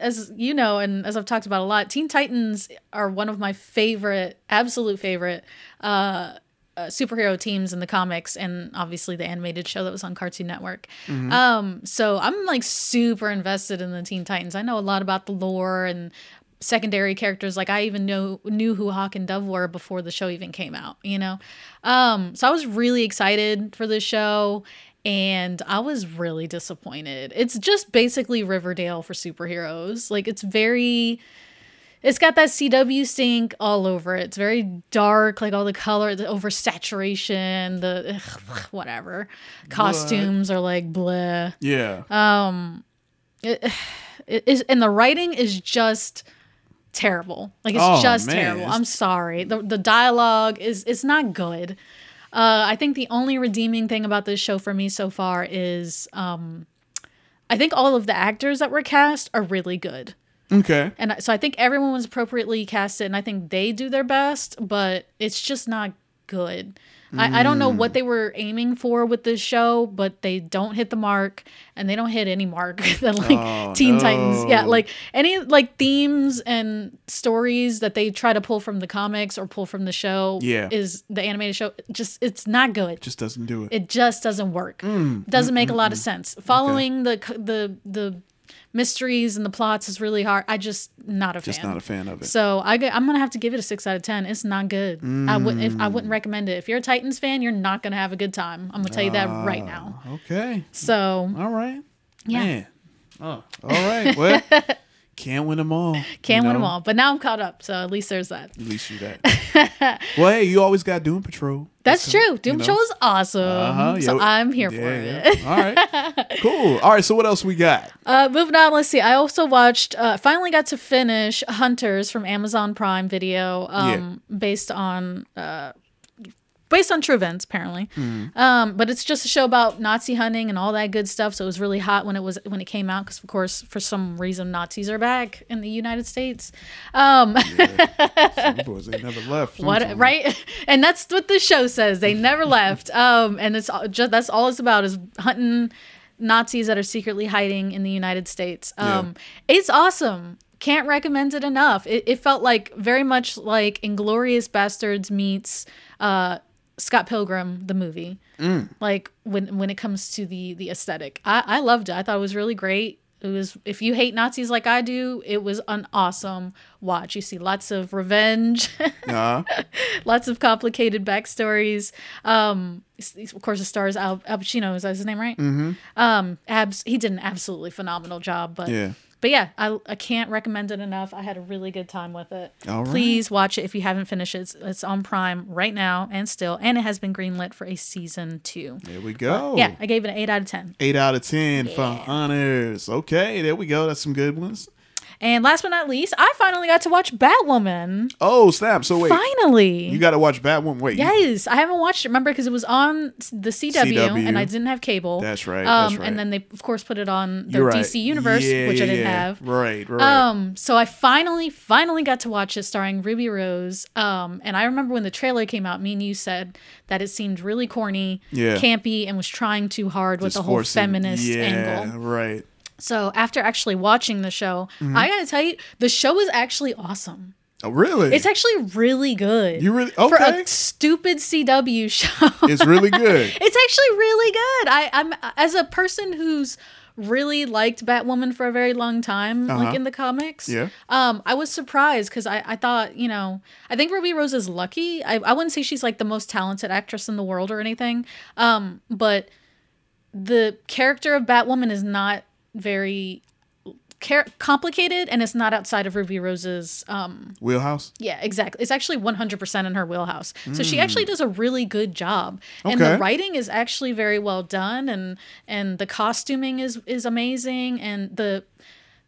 S2: as you know and as i've talked about a lot teen titans are one of my favorite absolute favorite uh, uh superhero teams in the comics and obviously the animated show that was on cartoon network
S9: Mhm.
S2: um so i'm like super invested in the teen titans i know a lot about the lore and secondary characters like i even know knew who hawk and dove were before the show even came out you know um so i was really excited for this show and i was really disappointed it's just basically riverdale for superheroes like it's very it's got that CW stink all over it. It's very dark, like all the color, the oversaturation, the ugh, whatever. Costumes are like bleh.
S1: Yeah.
S2: Um, it, it is, and the writing is just terrible. Like it's
S1: Oh,
S2: just
S1: man,
S2: terrible. I'm sorry. The the dialogue is it's not good. Uh, I think the only redeeming thing about this show for me so far is um, I think all of the actors that were cast are really good.
S1: Okay.
S2: And so I think everyone was appropriately casted, and I think they do their best, but it's just not good. I, I don't know
S1: Mm.
S2: what they were aiming for with this show, but they don't hit the mark, and they don't hit any mark that like
S1: Oh,
S2: Teen Titans. Yeah, like any like themes and stories that they try to pull from the comics or pull from the show.
S1: Yeah.
S2: is the animated show just it's not good.
S1: Just doesn't do it.
S2: It just doesn't work.
S1: Mm,
S2: doesn't
S1: mm,
S2: make a
S1: mm,
S2: lot of
S1: mm.
S2: sense. Following the the the mysteries and the plots is really hard. I just not a
S1: Just
S2: fan.
S1: not a fan of it.
S2: So I am gonna have to give it a six out of ten. It's not good. I wouldn't if I
S1: Mm.
S2: wouldn't recommend it. If you're a Titans fan, you're not gonna have a good time. I'm gonna tell you that right now.
S1: Okay.
S2: So
S1: All right.
S2: yeah,
S1: Man. Oh, all right. Well, can't win them all.
S2: can't win them all. But now I'm caught up. So at least there's that.
S1: At least you that. well, hey, you always got Doom Patrol.
S2: That's true. Doom
S1: you know.
S2: Patrol is awesome.
S1: Uh-huh,
S2: So. I'm here for
S1: Yeah,
S2: it.
S1: yeah. All right. Cool. All right. So what else we got?
S2: Uh, moving on, let's see. I also watched, uh, finally got to finish Hunters from Amazon Prime Video, um, based on, uh, based on true events, apparently.
S1: Mm-hmm.
S2: Um, but it's just a show about Nazi hunting and all that good stuff. So it was really hot when it was when it came out, because of course, for some reason, Nazis are back in the United States. Um,
S1: Some boys ain't never left.
S2: what right and that's what the show says they never left um and it's just that's all it's about is hunting nazis that are secretly hiding in the united states um it's awesome can't recommend it enough it, it felt like very much like inglorious bastards meets uh scott pilgrim the movie
S1: Mm.
S2: like when when it comes to the the aesthetic. I i loved it. I thought it was really great. It was if you hate nazis like i do it was an awesome watch. You see lots of revenge
S1: Uh,
S2: lots of complicated backstories. Um of course the stars al, al pacino. Is that his name right?
S1: Mhm.
S2: um abs he did an absolutely phenomenal job but
S1: Yeah.
S2: But yeah I, I can't recommend it enough i had a really good time with it
S1: All right.
S2: please watch it if you haven't finished it it's, it's on prime right now and still and it has been greenlit for a season two
S1: there we go.
S2: yeah i gave it an 8 out of 10
S1: Eight out of ten for honors. Okay, there we go. That's some good ones.
S2: And last but not least i finally got to watch batwoman
S1: Oh snap! So wait,
S2: finally
S1: you got to watch Batwoman. Wait, you-
S2: Yes, I haven't watched it. Remember, because it was on the CW,
S1: CW.
S2: and I didn't have cable.
S1: That's right,
S2: Um,
S1: that's right.
S2: And then they, of course, put it on the
S1: right.
S2: DC universe,
S1: Yeah,
S2: which I didn't
S1: yeah.
S2: have.
S1: Right, right.
S2: Um, so I finally, finally got to watch it, starring Ruby Rose. Um, and I remember when the trailer came out, me and you said that it seemed really corny,
S1: Yeah.
S2: campy, and was trying too hard with
S1: Just
S2: the whole
S1: forcing-
S2: feminist
S1: yeah,
S2: angle.
S1: Right.
S2: So after actually watching the show,
S1: Mhm.
S2: I gotta tell you, the show is actually awesome.
S1: Oh, really?
S2: It's actually really good.
S1: You really
S2: for
S1: okay?
S2: a stupid CW show.
S1: It's really good.
S2: it's actually really good. I, I'm as a person who's really liked Batwoman for a very long time,
S1: Uh-huh.
S2: like in the comics.
S1: Yeah.
S2: Um, I was surprised because I, I thought, you know, I think Ruby Rose is lucky. I, I wouldn't say she's like the most talented actress in the world or anything. Um, but the character of Batwoman is not very complicated and it's not outside of Ruby Rose's um
S1: Wheelhouse.
S2: yeah, exactly. It's actually 100% in her wheelhouse. So she
S1: Mm.
S2: actually does a really good job. And
S1: Okay.
S2: the writing is actually very well done and and the costuming is is amazing and the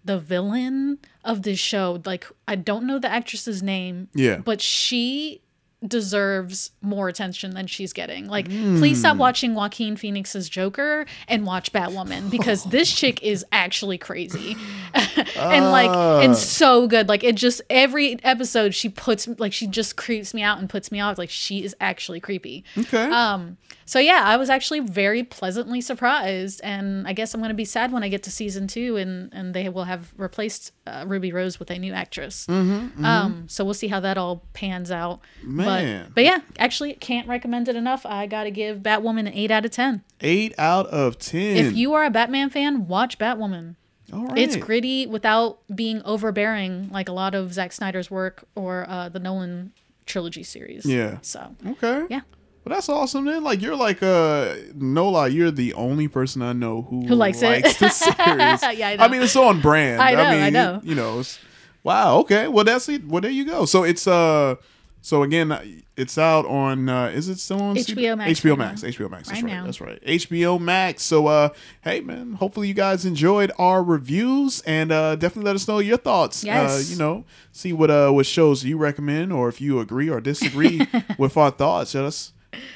S2: the villain of this show like I don't know the actress's name,
S1: Yeah.
S2: but she deserves more attention than she's getting. Like please stop
S1: Mm.
S2: watching Joaquin Phoenix's Joker and watch Batwoman because this chick is actually crazy. and like
S1: Ah.
S2: and so good. Like it just every episode she puts like she just creeps me out and puts me off. Like she is actually creepy.
S1: Okay.
S2: Um so yeah, I was actually very pleasantly surprised and I guess I'm going to be sad when I get to season 2 and and they will have replaced uh, Ruby Rose with a new actress.
S1: Mhm, mhm.
S2: Um so we'll see how that all pans out.
S1: Man.
S2: But but yeah, actually can't recommend it enough. I got to give Batwoman an 8 out of 10.
S1: Eight out of ten.
S2: If you are a Batman fan, watch Batwoman.
S1: All right.
S2: It's gritty without being overbearing like a lot of Zack Snyder's work or uh, the Nolan trilogy series.
S1: Yeah.
S2: So
S1: Okay.
S2: Yeah.
S1: Well, that's awesome then. Like you're like uh no lie, you're the only person I know who,
S2: Who likes it.
S1: the series.
S2: Yeah, I know.
S1: mean, it's on brand.
S2: I know, I
S1: mean,
S2: know.
S1: You know. Wow. Okay. Well, that's it. Well, there you go. So it's uh. So again, it's out on. uh Is it still on
S2: HBO Max
S1: HBO Max.
S2: now.
S1: HBO Max. That's
S2: Right
S1: right. That's right. HBO Max. So uh, hey man, hopefully you guys enjoyed our reviews and uh definitely let us know your thoughts. Uh,
S2: Yes.
S1: you know, see what uh what shows you recommend or if you agree or disagree with our thoughts. That's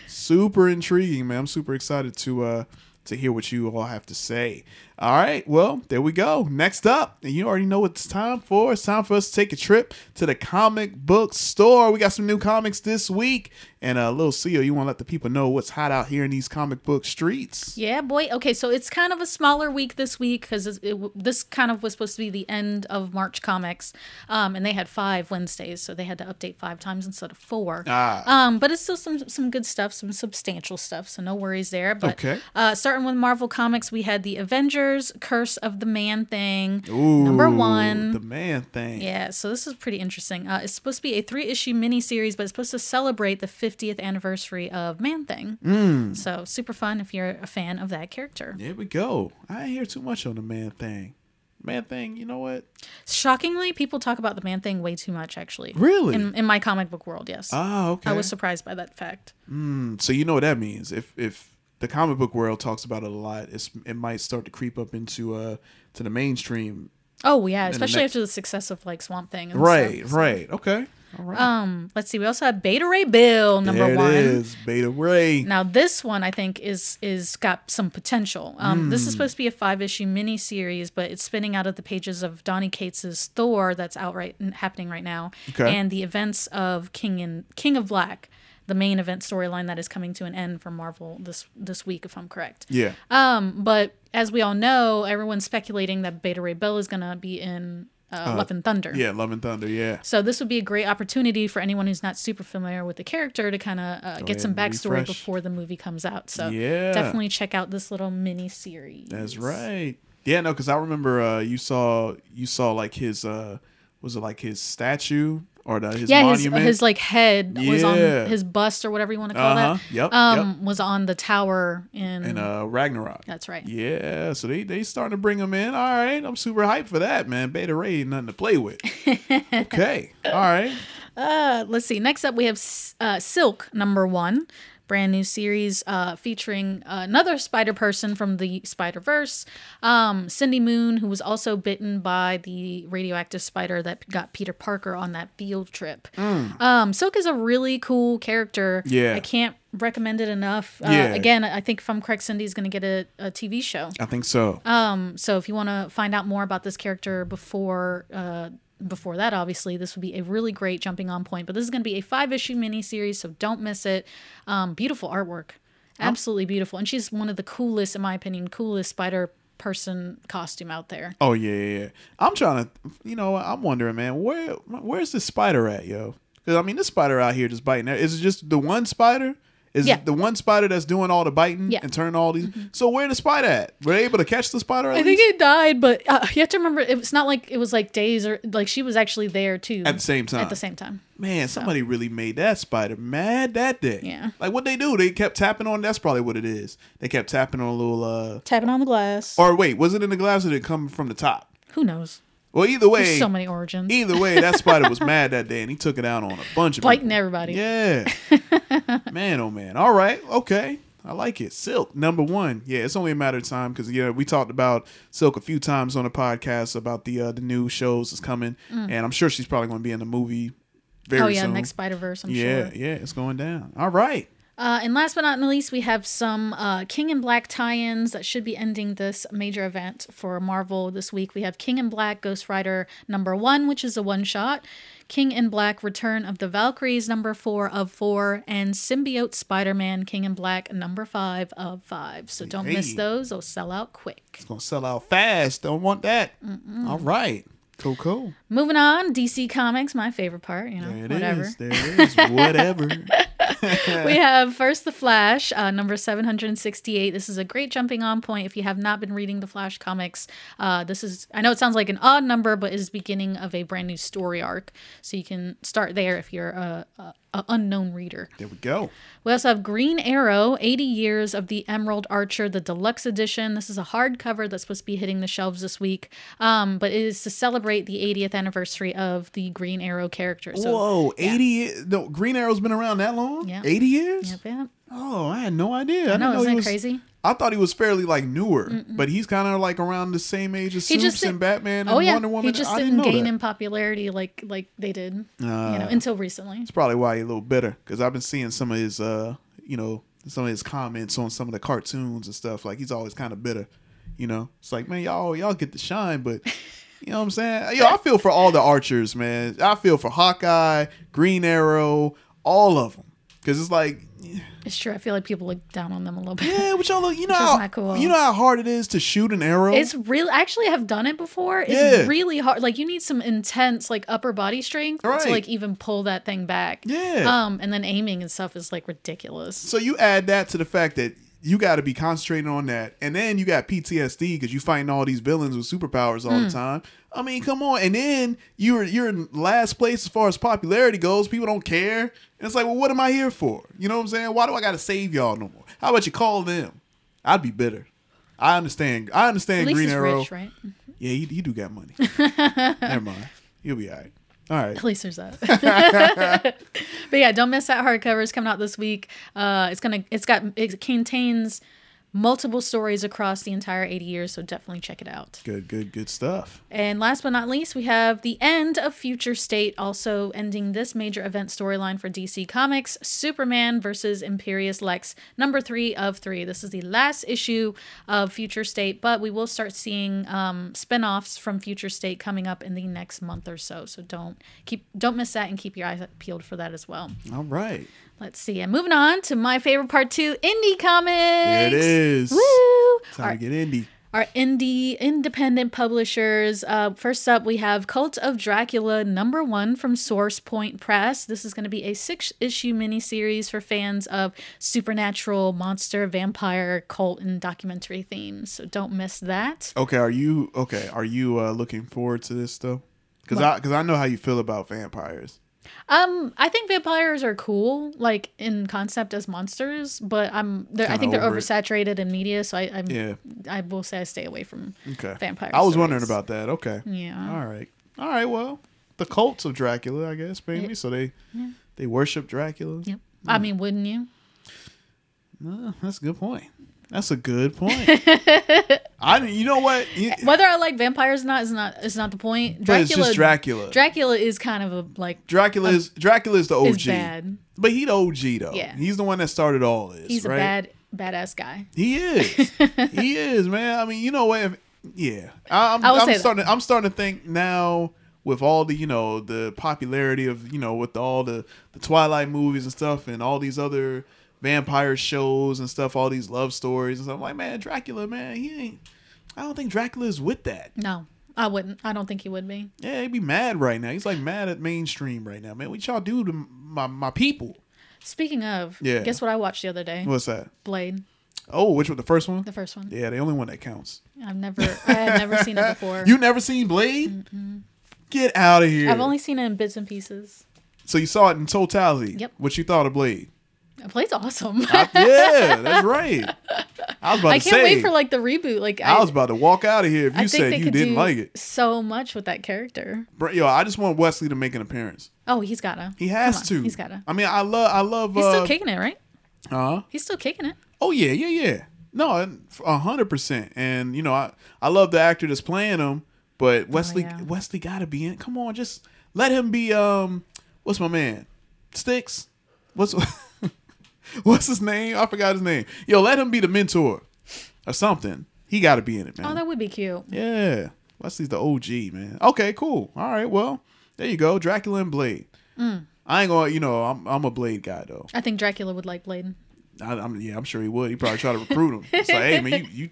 S1: super intriguing, man. I'm super excited to uh to hear what you all have to say. All right, well, there we go. Next up, and you already know what it's time for. It's time for us to take a trip to the comic book store. We got some new comics this week. And uh, Lil Xio, you want to let the people know what's hot out here in these comic book streets?
S2: Yeah, boy. Okay, so it's kind of a smaller week this week because this kind of was supposed to be the end of March comics, um, and they had five Wednesdays, so they had to update five times instead of four.
S1: Ah.
S2: Um, but it's still some some good stuff, some substantial stuff, so no worries there. But
S1: Okay.
S2: uh, starting with Marvel Comics, we had the Avengers: Curse of the Man Thing,
S1: Ooh,
S2: number one.
S1: The man thing.
S2: Yeah, so this is pretty interesting. Uh, it's supposed to be a three issue miniseries, but it's supposed to celebrate the 50th anniversary of Man Thing.
S1: Mm.
S2: So super fun if you're a fan of that character.
S1: There we go. I hear too much on the man thing. Man thing, you know what?
S2: Shockingly, people talk about the Man Thing way too much, actually.
S1: Really?
S2: In, in my comic book world, yes.
S1: Oh, okay.
S2: I was surprised by that fact.
S1: Mm, so you know what that means. If if the comic book world talks about it a lot, it's it might start to creep up into uh to the mainstream.
S2: Oh yeah,
S1: in the
S2: especially
S1: next-
S2: after the success of like Swamp Thing. And
S1: Right,
S2: stuff, so.
S1: right. Okay. All right.
S2: Um, let's see. We also have Beta Ray Bill number
S1: there
S2: one.
S1: it is. Beta Ray.
S2: Now this one I think is is got some potential. Um, This is
S1: Mm.
S2: supposed to be a five issue mini series, but it's spinning out of the pages of Donny Cates's Thor that's out right happening right now,
S1: Okay.
S2: and the events of King and King of Black, the main event storyline that is coming to an end for Marvel this this week, if I'm correct.
S1: Yeah.
S2: Um, but as we all know, everyone's speculating that Beta Ray Bill is gonna be in uh, Love and Thunder.
S1: Yeah, Love and Thunder. Yeah.
S2: So this would be a great opportunity for anyone who's not super familiar with the character to kind of uh, get some backstory
S1: refresh.
S2: before the movie comes out. So
S1: Yeah.
S2: definitely check out this little mini series.
S1: That's right. Yeah, no, because I remember uh, you saw you saw like his uh, was it like his statue or the, his
S2: yeah, his,
S1: monument?
S2: his like head was on
S1: Yeah.
S2: his bust or whatever you want to call
S1: Uh-huh.
S2: that.
S1: Yep,
S2: Um, was on the tower in.
S1: and uh, Ragnarok.
S2: That's right.
S1: Yeah, so they they starting to bring him in. All right, I'm super hyped for that, man. Beta Ray ain't nothing to play with. okay, all right.
S2: Uh, let's see. Next up, we have uh, Silk number one, brand new series uh, featuring another Spider Person from the Spider Verse, um, Cindy Moon, who was also bitten by the radioactive spider that got Peter Parker on that field trip.
S1: Mm.
S2: Um, Silk is a really cool character.
S1: Yeah.
S2: I can't recommend it enough. Uh,
S1: Yeah.
S2: Again, I think if I'm correct, Cindy's going to get a, a TV show.
S1: I think so.
S2: Um, so if you want to find out more about this character before uh, before that, obviously this would be a really great jumping on point. But this is going to be a five issue mini series, so don't miss it. Um, beautiful artwork, absolutely beautiful, and she's one of the coolest, in my opinion, coolest Spider Person costume out there.
S1: Oh yeah, yeah, yeah. I'm trying to, you know, I'm wondering, man, where where's this spider at, yo? Because I mean, this spider out here just biting. Is it just the one spider? Is
S2: Yeah.
S1: it the one spider that's doing all the biting
S2: Yeah.
S1: and turning all these? So where the spider at? Were they able to catch the spider? At
S2: I think it died, but uh, you have to remember it's not like it was like days or like she was actually there too
S1: At the same time.
S2: At the same time.
S1: Man, somebody really made that spider mad that day.
S2: Yeah.
S1: Like what they do? They kept tapping on. That's probably what it is. They kept tapping on a little. uh
S2: Tapping on the glass.
S1: Or wait, was it in the glass or did it come from the top?
S2: Who knows?
S1: Well, either way,
S2: There's so many origins.
S1: Either way, that spider was mad that day and he took it out on a bunch of
S2: Biting
S1: people.
S2: everybody.
S1: Yeah. man, oh man. All right. Okay. I like it. Silk, number one. Yeah, it's only a matter of time because yeah, we talked about Silk a few times on the podcast about the uh, the new shows that's coming,
S2: Mm.
S1: and I'm sure she's probably going to be in the movie very
S2: oh yeah,
S1: soon.
S2: next Spider Verse. I'm
S1: yeah,
S2: sure.
S1: yeah, it's going down. All right.
S2: Uh, and last but not the least, we have some uh, King in Black tie-ins that should be ending this major event for Marvel this week. We have King in Black Ghost Rider number one, which is a one-shot. King in Black Return of the Valkyries number four of four, and Symbiote Spider-Man King in Black number five of five. So don't miss those; they'll sell out quick.
S1: It's going to sell out fast. Don't want that. All right. Cool, cool.
S2: Moving on, DC Comics, my favorite part. You know,
S1: There it
S2: whatever.
S1: is. There it is. Whatever.
S2: we have first the Flash, uh, number 768. This is a great jumping on point if you have not been reading the Flash comics. Uh, this is, I know it sounds like an odd number, but is beginning of a brand new story arc. So you can start there if you're a, a, a unknown reader.
S1: There we go.
S2: We also have Green Arrow, 80 Years of the Emerald Archer, the deluxe edition. This is a hardcover that's supposed to be hitting the shelves this week, um, but it is to celebrate the 80th anniversary of the Green Arrow character. So,
S1: Whoa, 80 years? No, Green Arrow's been around that long?
S2: Yeah.
S1: 80 years?
S2: Yep, yep.
S1: Oh, I had no idea.
S2: I
S1: I,
S2: know isn't it
S1: was
S2: crazy?
S1: I thought he was fairly like newer, but he's kind of like around the same age as
S2: He
S1: Supes and Batman and
S2: oh yeah,
S1: Wonder Woman.
S2: he just
S1: I
S2: didn't,
S1: didn't
S2: gain
S1: that.
S2: in popularity like like they did, uh, you
S1: Uh,
S2: know, until recently.
S1: It's probably why he's a little bitter because I've been seeing some of his, uh, you know, some of his comments on some of the cartoons and stuff. Like he's always kind of bitter. You know, it's like man, y'all y'all get the shine, but you know what I'm saying? Yo, I feel for all the archers, man. I feel for Hawkeye, Green Arrow, all of them, because it's like
S2: It's true. I feel like people look down on them a little bit.
S1: yeah, but y'all you know,
S2: Which
S1: how,
S2: cool.
S1: you know how hard it is to shoot an arrow.
S2: It's real. Actually, I have done it before. It's
S1: Yeah.
S2: really hard. Like you need some intense, like upper body strength
S1: Right.
S2: to like even pull that thing back.
S1: Yeah.
S2: Um, and then aiming and stuff is like ridiculous.
S1: So you add that to the fact that you got to be concentrating on that, and then you got PTSD because you fighting all these villains with superpowers all
S2: Hmm.
S1: the time. I mean, come on, and then you're you're in last place as far as popularity goes. People don't care, and it's like, well, what am I here for? You know what I'm saying? Why do I got to save y'all no more? How about you call them? I'd be bitter. I understand. I understand Green Arrow.
S2: rich, right?
S1: Yeah, he, he do got money. Never mind. You'll be all right. All right.
S2: At least there's that. but yeah, don't miss that hardcover. It's coming out this week. Uh, it's gonna. It's got. It contains multiple stories across the entire 80 years, so definitely check it out.
S1: Good, good, good stuff.
S2: And last but not least, we have the end of Future State, also ending this major event storyline for DC Comics Superman versus Imperius Lex, number three of three. This is the last issue of Future State, but we will start seeing um, spin offs from Future State coming up in the next month or so. So don't keep don't miss that and keep your eyes peeled for that as well.
S1: All right.
S2: Let's see. And moving on to my favorite part two indie comics.
S1: It is.
S2: Woo!
S1: Time
S2: Our-
S1: to get indie.
S2: our indie independent publishers. Uh, first up, we have Cult of Dracula number one from Source Point Press. This is going to be a six issue miniseries for fans of supernatural, monster, vampire, cult, and documentary themes. So don't miss that.
S1: Okay, are you okay? Are you uh, looking forward to this though? Because I because I know how you feel about vampires.
S2: Um, I think vampires are cool, like in concept as monsters, but I'm they're, I think they're
S1: over it.
S2: oversaturated in media, so I, I'm
S1: Yeah.
S2: I will say I stay away from
S1: Okay,
S2: vampire.
S1: I was wondering about that. Okay,
S2: Yeah.
S1: All right, all right. Well, the cults of Dracula, I guess, maybe.
S2: Yeah.
S1: So they
S2: Yeah.
S1: they worship Dracula.
S2: Yep. I mean, wouldn't you?
S1: Uh, that's a good point. That's a good point. I you know what?
S2: Whether I like vampires or not is not is not the point.
S1: But it's just Dracula.
S2: Dracula is kind of a like
S1: Dracula is Dracula is the OG.
S2: is bad.
S1: But he the OG though.
S2: Yeah.
S1: He's the one that started all this.
S2: He's a bad badass guy.
S1: He is. he is, man. I mean, you know what? If, yeah, I'm,
S2: I that.
S1: starting. I'm starting to think now with all the you know the popularity of you know with all the the Twilight movies and stuff and all these other vampire shows and stuff, all these love stories and stuff. I'm like, man, Dracula, man, he ain't. I don't think Dracula's with that.
S2: No, I wouldn't. I don't think he would be.
S1: Yeah, he'd be mad right now. He's like mad at mainstream right now, man. What y'all do to my my people?
S2: Speaking of,
S1: Yeah.
S2: guess what I watched the other day?
S1: What's that?
S2: Blade,
S1: Oh, which one? The first one?
S2: the first one.
S1: Yeah, the only one that counts.
S2: I've never, I had never seen it before.
S1: You never seen Blade? Get out of here.
S2: I've only seen it in bits and pieces.
S1: So you saw it in totality.
S2: Yep.
S1: What you thought of Blade?
S2: Blade's awesome.
S1: Yeah, that's right. I was about
S2: I
S1: to
S2: can't
S1: say.
S2: wait for like the reboot. Like
S1: I was about to walk out of here if you said you didn't like it.
S2: so much with that character.
S1: Bro, Yo, I just want Wesley to make an appearance.
S2: Oh, he's gotta.
S1: He has to.
S2: He's gotta.
S1: I mean, I love. I love.
S2: He's
S1: uh,
S2: still kicking it, right?
S1: Huh?
S2: He's still kicking it.
S1: Oh yeah, yeah, yeah. No, a hundred percent. And you know, I I love the actor that's playing him, but Wesley
S2: Oh, yeah.
S1: Wesley got to be in. Come on, just let him be. Um, what's my man? Sticks. What's what's his name? I forgot his name. Yo, let him be the mentor or something. He got to be in it, man.
S2: Oh, that would be cute.
S1: Yeah, Wesley's the OG, man. Okay, cool. All right, well, there you go. Dracula and Blade.
S2: Mm.
S1: I ain't gonna, you know, I'm I'm a Blade guy though.
S2: I think Dracula would like Blade.
S1: I, I'm yeah, I'm sure he would. He probably try to recruit him. It's like, hey man, you you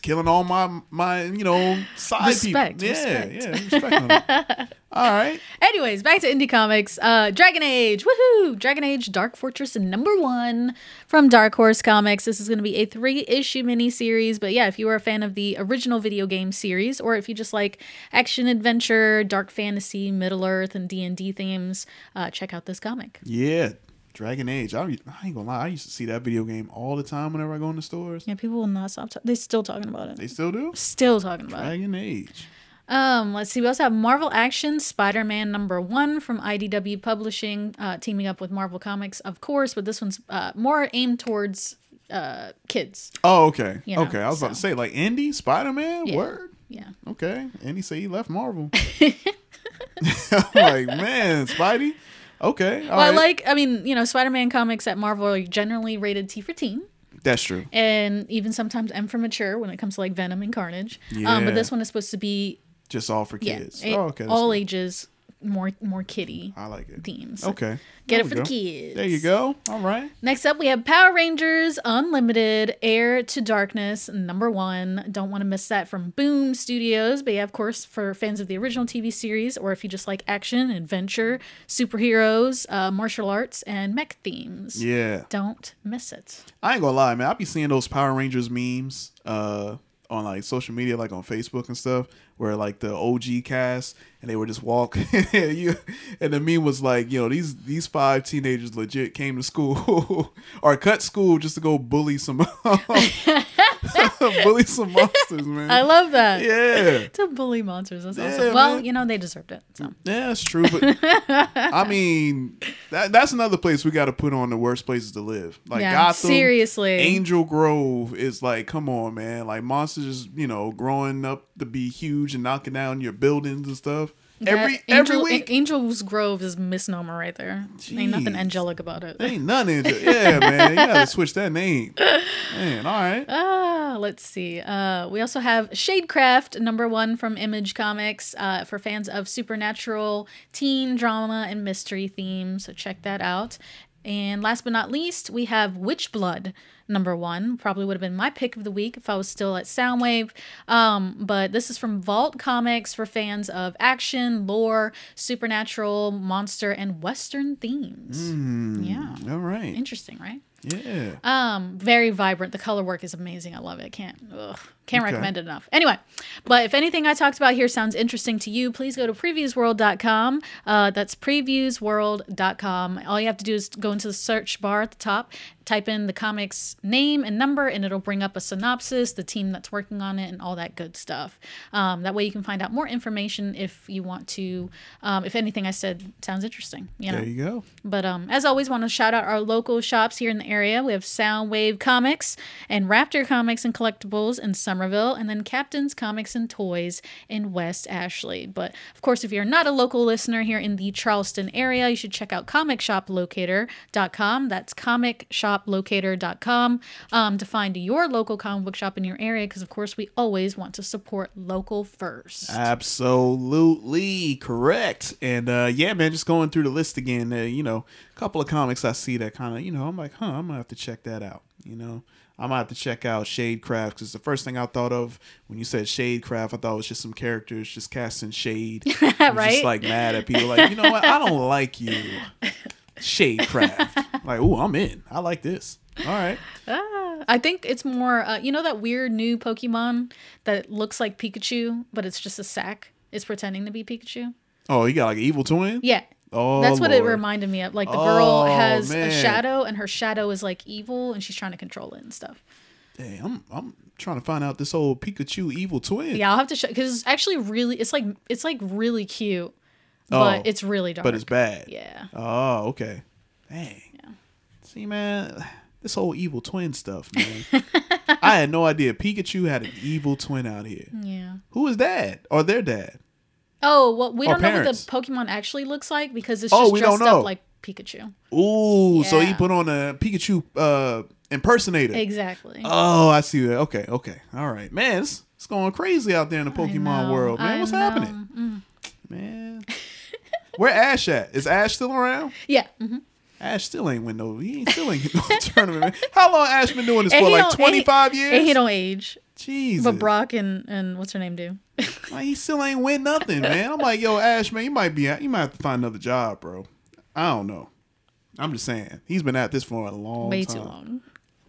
S1: killing all my my you know side
S2: Respect,
S1: people. Yeah,
S2: respect.
S1: yeah, respect all right.
S2: Anyways, back to indie comics. Uh, Dragon Age, woohoo! Dragon Age Dark Fortress number one from Dark Horse Comics. This is going to be a three issue mini series. But yeah, if you are a fan of the original video game series, or if you just like action adventure, dark fantasy, Middle Earth, and D and D themes, uh, check out this comic.
S1: Yeah, Dragon Age. I, I ain't gonna lie. I used to see that video game all the time whenever I go in the stores.
S2: Yeah, people will not stop. Ta- they still talking about it.
S1: They still do.
S2: Still talking about it.
S1: Dragon Age.
S2: Um, let's see. We also have Marvel Action Spider-Man number one from IDW Publishing, uh, teaming up with Marvel Comics, of course, but this one's uh, more aimed towards uh, kids.
S1: Oh, okay.
S2: You know,
S1: okay, I was about to say like Indy, Spider Man.
S2: Yeah.
S1: Word.
S2: Yeah.
S1: Okay. Andy say he left Marvel. I'm like, man, Spidey. Okay.
S2: well, I
S1: right.
S2: like. I mean, you know, Spider-Man comics at Marvel are generally rated T for teen.
S1: That's true.
S2: and even sometimes M for mature when it comes to like Venom and Carnage. Um,
S1: Yeah.
S2: but this one is supposed to be
S1: Just all for
S2: yeah,
S1: kids.
S2: a-
S1: oh, okay.
S2: all
S1: good.
S2: ages, more more kitty
S1: I like it.
S2: themes.
S1: Okay.
S2: Get
S1: There
S2: it for the
S1: go.
S2: kids.
S1: There you go. All right.
S2: Next up, we have Power Rangers Unlimited Heir to Darkness, number one. Don't want to miss that from Boom Studios. But yeah, of course, for fans of the original TV series, or if you just like action, adventure, superheroes, uh, martial arts, and mech themes.
S1: Yeah.
S2: Don't miss it.
S1: I ain't gonna lie, man. I be seeing those Power Rangers memes uh on like social media, like on Facebook and stuff, where like the OG cast and they would just walk and you and the meme was like, you know, these these five teenagers legit came to school or cut school just to go bully some bully some monsters, man.
S2: I love that.
S1: Yeah.
S2: to bully monsters. That's
S1: Yeah,
S2: awesome. Well,
S1: man.
S2: you know, they deserved it. So.
S1: Yeah, that's true. But I mean, that, that's another place we got to put on the worst places to live. Like
S2: Yeah,
S1: Gotham,
S2: seriously.
S1: Angel Grove is like, come on, man. Like monsters, you know, growing up to be huge and knocking down your buildings and stuff. Every
S2: Angel,
S1: every week,
S2: Angel's Grove is misnomer right there. Ain't nothing angelic about it.
S1: ain't nothing. Yeah, man, you gotta switch that name. Man, all right.
S2: Ah, let's see. Uh, we also have Shadecraft, number one from Image Comics, uh, for fans of supernatural, teen drama, and mystery themes. So check that out. And last but not least, we have Witch Blood, number one. Probably would have been my pick of the week if I was still at Soundwave. Um, but this is from Vault Comics for fans of action, lore, supernatural, monster, and Western themes. Yeah.
S1: All right.
S2: Interesting, right?
S1: Yeah.
S2: Um, very vibrant. The color work is amazing. I love it. Can't ugh, can't
S1: Okay.
S2: recommend it enough. Anyway, but if anything I talked about here sounds interesting to you, please go to previewsworld.com. Uh, that's previewsworld.com. All you have to do is go into the search bar at the top, type in the comic's name and number, and it'll bring up a synopsis, the team that's working on it, and all that good stuff. Um, that way you can find out more information if you want to. Um, if anything I said sounds interesting, you know.
S1: There you go.
S2: But um, as always, want to shout out our local shops here in the area. We have Soundwave Comics and Raptor Comics and Collectibles in Summerville, and then Captain's Comics and Toys in West Ashley. But of course, if you're not a local listener here in the Charleston area, you should check out ComicShopLocator.com. That's ComicShopLocator.com um, to find your local comic book shop in your area. Because of course, we always want to support local first.
S1: Absolutely correct. And uh, yeah, man, just going through the list again. Uh, you know, a couple of comics I see that kind of, you know, I'm like, huh, I'm gonna have to check that out. You know, I'm gonna have to check out Shadecraft because the first thing I thought of when you said Shadecraft, I thought it was just some characters just casting shade,
S2: Right?
S1: Just like mad at people, like you know what, I don't like you, Shadecraft. like, ooh, I'm in. I like this. All right.
S2: Ah, I think it's more, uh, you know, that weird new Pokemon that looks like Pikachu, but it's just a sack. It's pretending to be Pikachu.
S1: Oh, you got like an evil twin.
S2: Yeah.
S1: Oh,
S2: That's what it reminded me of. Like the girl
S1: Oh,
S2: has
S1: man.
S2: a shadow, and her shadow is like evil, and she's trying to control it and stuff.
S1: Hey, I'm I'm trying to find out this old Pikachu evil twin.
S2: Yeah, I'll have to show because it's actually really, it's like it's like really cute, but
S1: Oh,
S2: it's really dark.
S1: But it's bad.
S2: Yeah.
S1: Oh, okay. Dang. Yeah. See, man, this whole evil twin stuff, man. I had no idea Pikachu had an evil twin out here.
S2: Yeah.
S1: Who is that or their dad?
S2: Oh well, we
S1: Or
S2: don't know what the Pokemon actually looks like because it's
S1: Oh,
S2: just
S1: we
S2: dressed up like Pikachu.
S1: Ooh, so he put on a Pikachu uh, impersonator.
S2: Exactly.
S1: Oh, I see that. Okay, okay, all right, man. It's, it's going crazy out there in the Pokemon world, man.
S2: I
S1: What's
S2: know.
S1: happening,
S2: Mm.
S1: man? Where Ash at? Is Ash still around?
S2: Yeah. mhm.
S1: Ash still ain't win no. He ain't still ain't no tournament. Man. How long Ash been doing this
S2: And
S1: for? Like twenty five years.
S2: and he don't age.
S1: Jesus.
S2: But Brock and and what's her name do?
S1: Like, he still ain't win nothing, man. I'm like, yo, Ash, man, you might be, you might have to find another job, bro. I don't know. I'm just saying, he's been at this for a long,
S2: Way
S1: time.
S2: too long.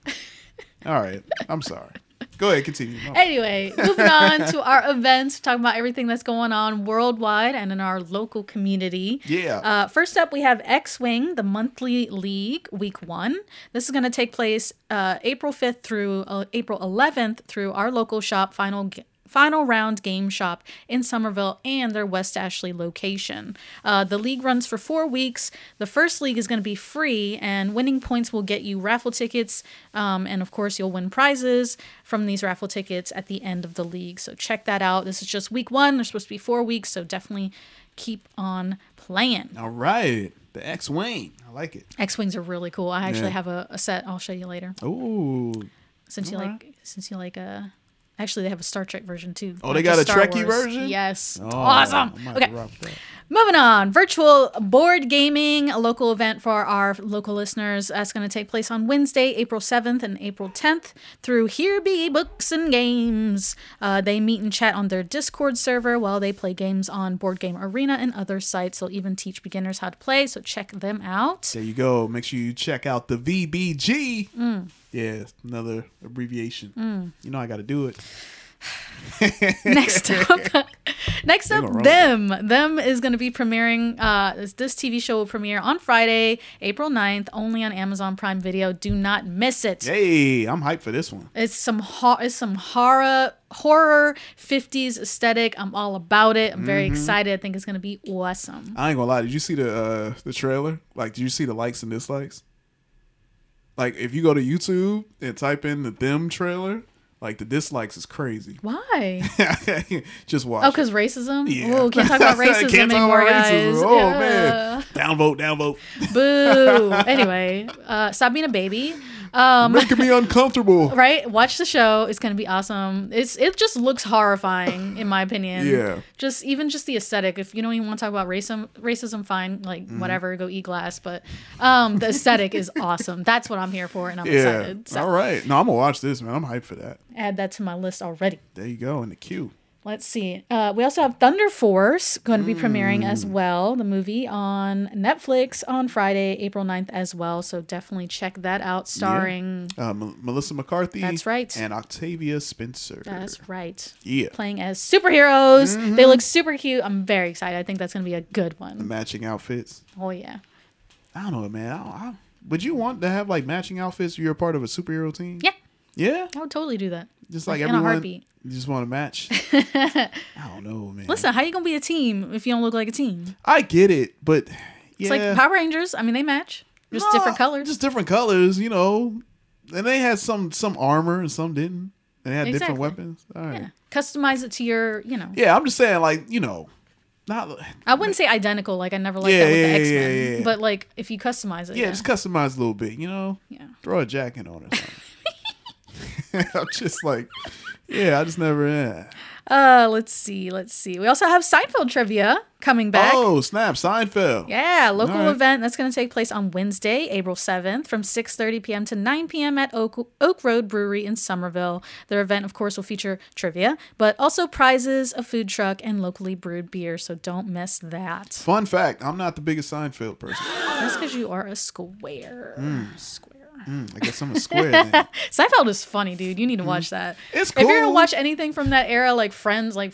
S1: All right, I'm sorry. Go ahead, continue.
S2: Anyway, moving on to our events, talking about everything that's going on worldwide and in our local community.
S1: Yeah.
S2: Uh, first up, we have X Wing, the monthly league, week one. This is going to take place uh, April 5th through uh, April 11th through our local shop, Final Final Round Game Shop in Summerville and their West Ashley location. Uh, the league runs for four weeks. The first league is going to be free, and winning points will get you raffle tickets. Um, and of course, you'll win prizes from these raffle tickets at the end of the league. So check that out. This is just week one. There's supposed to be four weeks, so definitely keep on playing.
S1: All right. The X Wing. I like it.
S2: X wings are really cool. I actually
S1: Yeah.
S2: have a, a set. I'll show you later.
S1: Ooh.
S2: Since you
S1: Alright.
S2: like, since you like, uh, actually they have a Star Trek version too.
S1: Oh, they got a
S2: Star
S1: Trekkie
S2: Wars.
S1: version?
S2: Yes,
S1: Oh,
S2: awesome. Okay,
S1: rock with that.
S2: Moving on, virtual board gaming, a local event for our local listeners. That's going to take place on Wednesday, April 7th and April 10th through Here Be Books and Games. Uh, they meet and chat on their Discord server while they play games on Board Game Arena and other sites. They'll even teach beginners how to play, so check them out.
S1: There you go. Make sure you check out the VBG.
S2: Mm.
S1: Yeah, another abbreviation.
S2: Mm.
S1: You know I got to do it.
S2: Next up, next up, them. Them is going to be premiering. Uh, this, this TV show will premiere on Friday, April 9th, only on Amazon Prime Video. Do not miss it.
S1: Hey, I'm hyped for this one.
S2: It's some ho- it's some horror horror 50s aesthetic. I'm all about it. I'm very
S1: Mhm.
S2: excited. I think it's going to be awesome.
S1: I ain't gonna lie. Did you see the uh, the trailer? Like, did you see the likes and dislikes? Like, if you go to YouTube and type in the them trailer, like the dislikes is crazy.
S2: Why?
S1: Just watch.
S2: Oh, because racism?
S1: Yeah.
S2: Oh, can't talk about racism
S1: Can't
S2: anymore,
S1: about
S2: guys.
S1: Oh
S2: Yeah.
S1: man, downvote, downvote.
S2: Boo. anyway, uh, stop being a baby. Um,
S1: Making me uncomfortable.
S2: right? Watch the show. It's gonna be awesome. It's it just looks horrifying in my opinion.
S1: Yeah.
S2: Just even just the aesthetic. If you don't even want to talk about racism, racism, fine. Like
S1: Mm-hmm.
S2: whatever, go eat glass. But um, the aesthetic is awesome. That's what I'm here for, and I'm
S1: yeah.
S2: excited. So
S1: All right. No, I'm gonna watch this, man. I'm hyped for that.
S2: add that to my list already.
S1: There you go in the queue.
S2: Let's see. Uh, we also have Thunder Force going to be premiering
S1: Mm.
S2: as well, the movie on Netflix on Friday, April 9th as well. So definitely check that out, starring.
S1: Yeah. Uh, M- Melissa McCarthy.
S2: That's right.
S1: And Octavia Spencer.
S2: That's right.
S1: Yeah.
S2: Playing as superheroes.
S1: Mhm.
S2: They look super cute. I'm very excited. I think that's going to be a good
S1: The
S2: one.
S1: matching outfits.
S2: Oh, yeah.
S1: I don't know, man. I, I, would you want to have like matching outfits? If you're a part of a superhero team.
S2: Yeah.
S1: Yeah.
S2: I would totally do that.
S1: Just like,
S2: in
S1: everyone.
S2: a heartbeat.
S1: You just want to match. I don't know, man.
S2: Listen, how you going to be a team if you don't look like a team?
S1: I get it, but yeah,
S2: It's like Power Rangers. I mean, they match. Just different colors.
S1: just different colors, you know. And they had some some armor and some didn't. And they had different weapons. All right.
S2: Yeah. Customize it to your, you know.
S1: Yeah, I'm just saying, like you know, not
S2: I wouldn't say identical. Like I never liked
S1: Yeah,
S2: that with
S1: yeah,
S2: the X Men. But like if you customize it,
S1: yeah,
S2: yeah,
S1: just customize a little bit, you know.
S2: Yeah.
S1: Throw a jacket on or something. I'm just like, yeah, I just never. Yeah.
S2: Uh, let's see, let's see. We also have Seinfeld trivia coming back.
S1: Oh snap, Seinfeld.
S2: Yeah, local
S1: right.
S2: event that's going to take place on Wednesday, April 7th from 6:30 p.m. to 9 p.m. at Oak, Oak Road Brewery in Summerville. Their event of course will feature trivia, but also prizes, a food truck and locally brewed beer, so don't miss that.
S1: Fun fact: I'm not the biggest Seinfeld person.
S2: That's cuz you are a square.
S1: Mm.
S2: Square.
S1: Mm, I guess I'm a square. Then.
S2: Seinfeld is funny, dude. You need to watch that.
S1: Mm-hmm. It's
S2: If you're gonna watch anything from that era, like Friends, like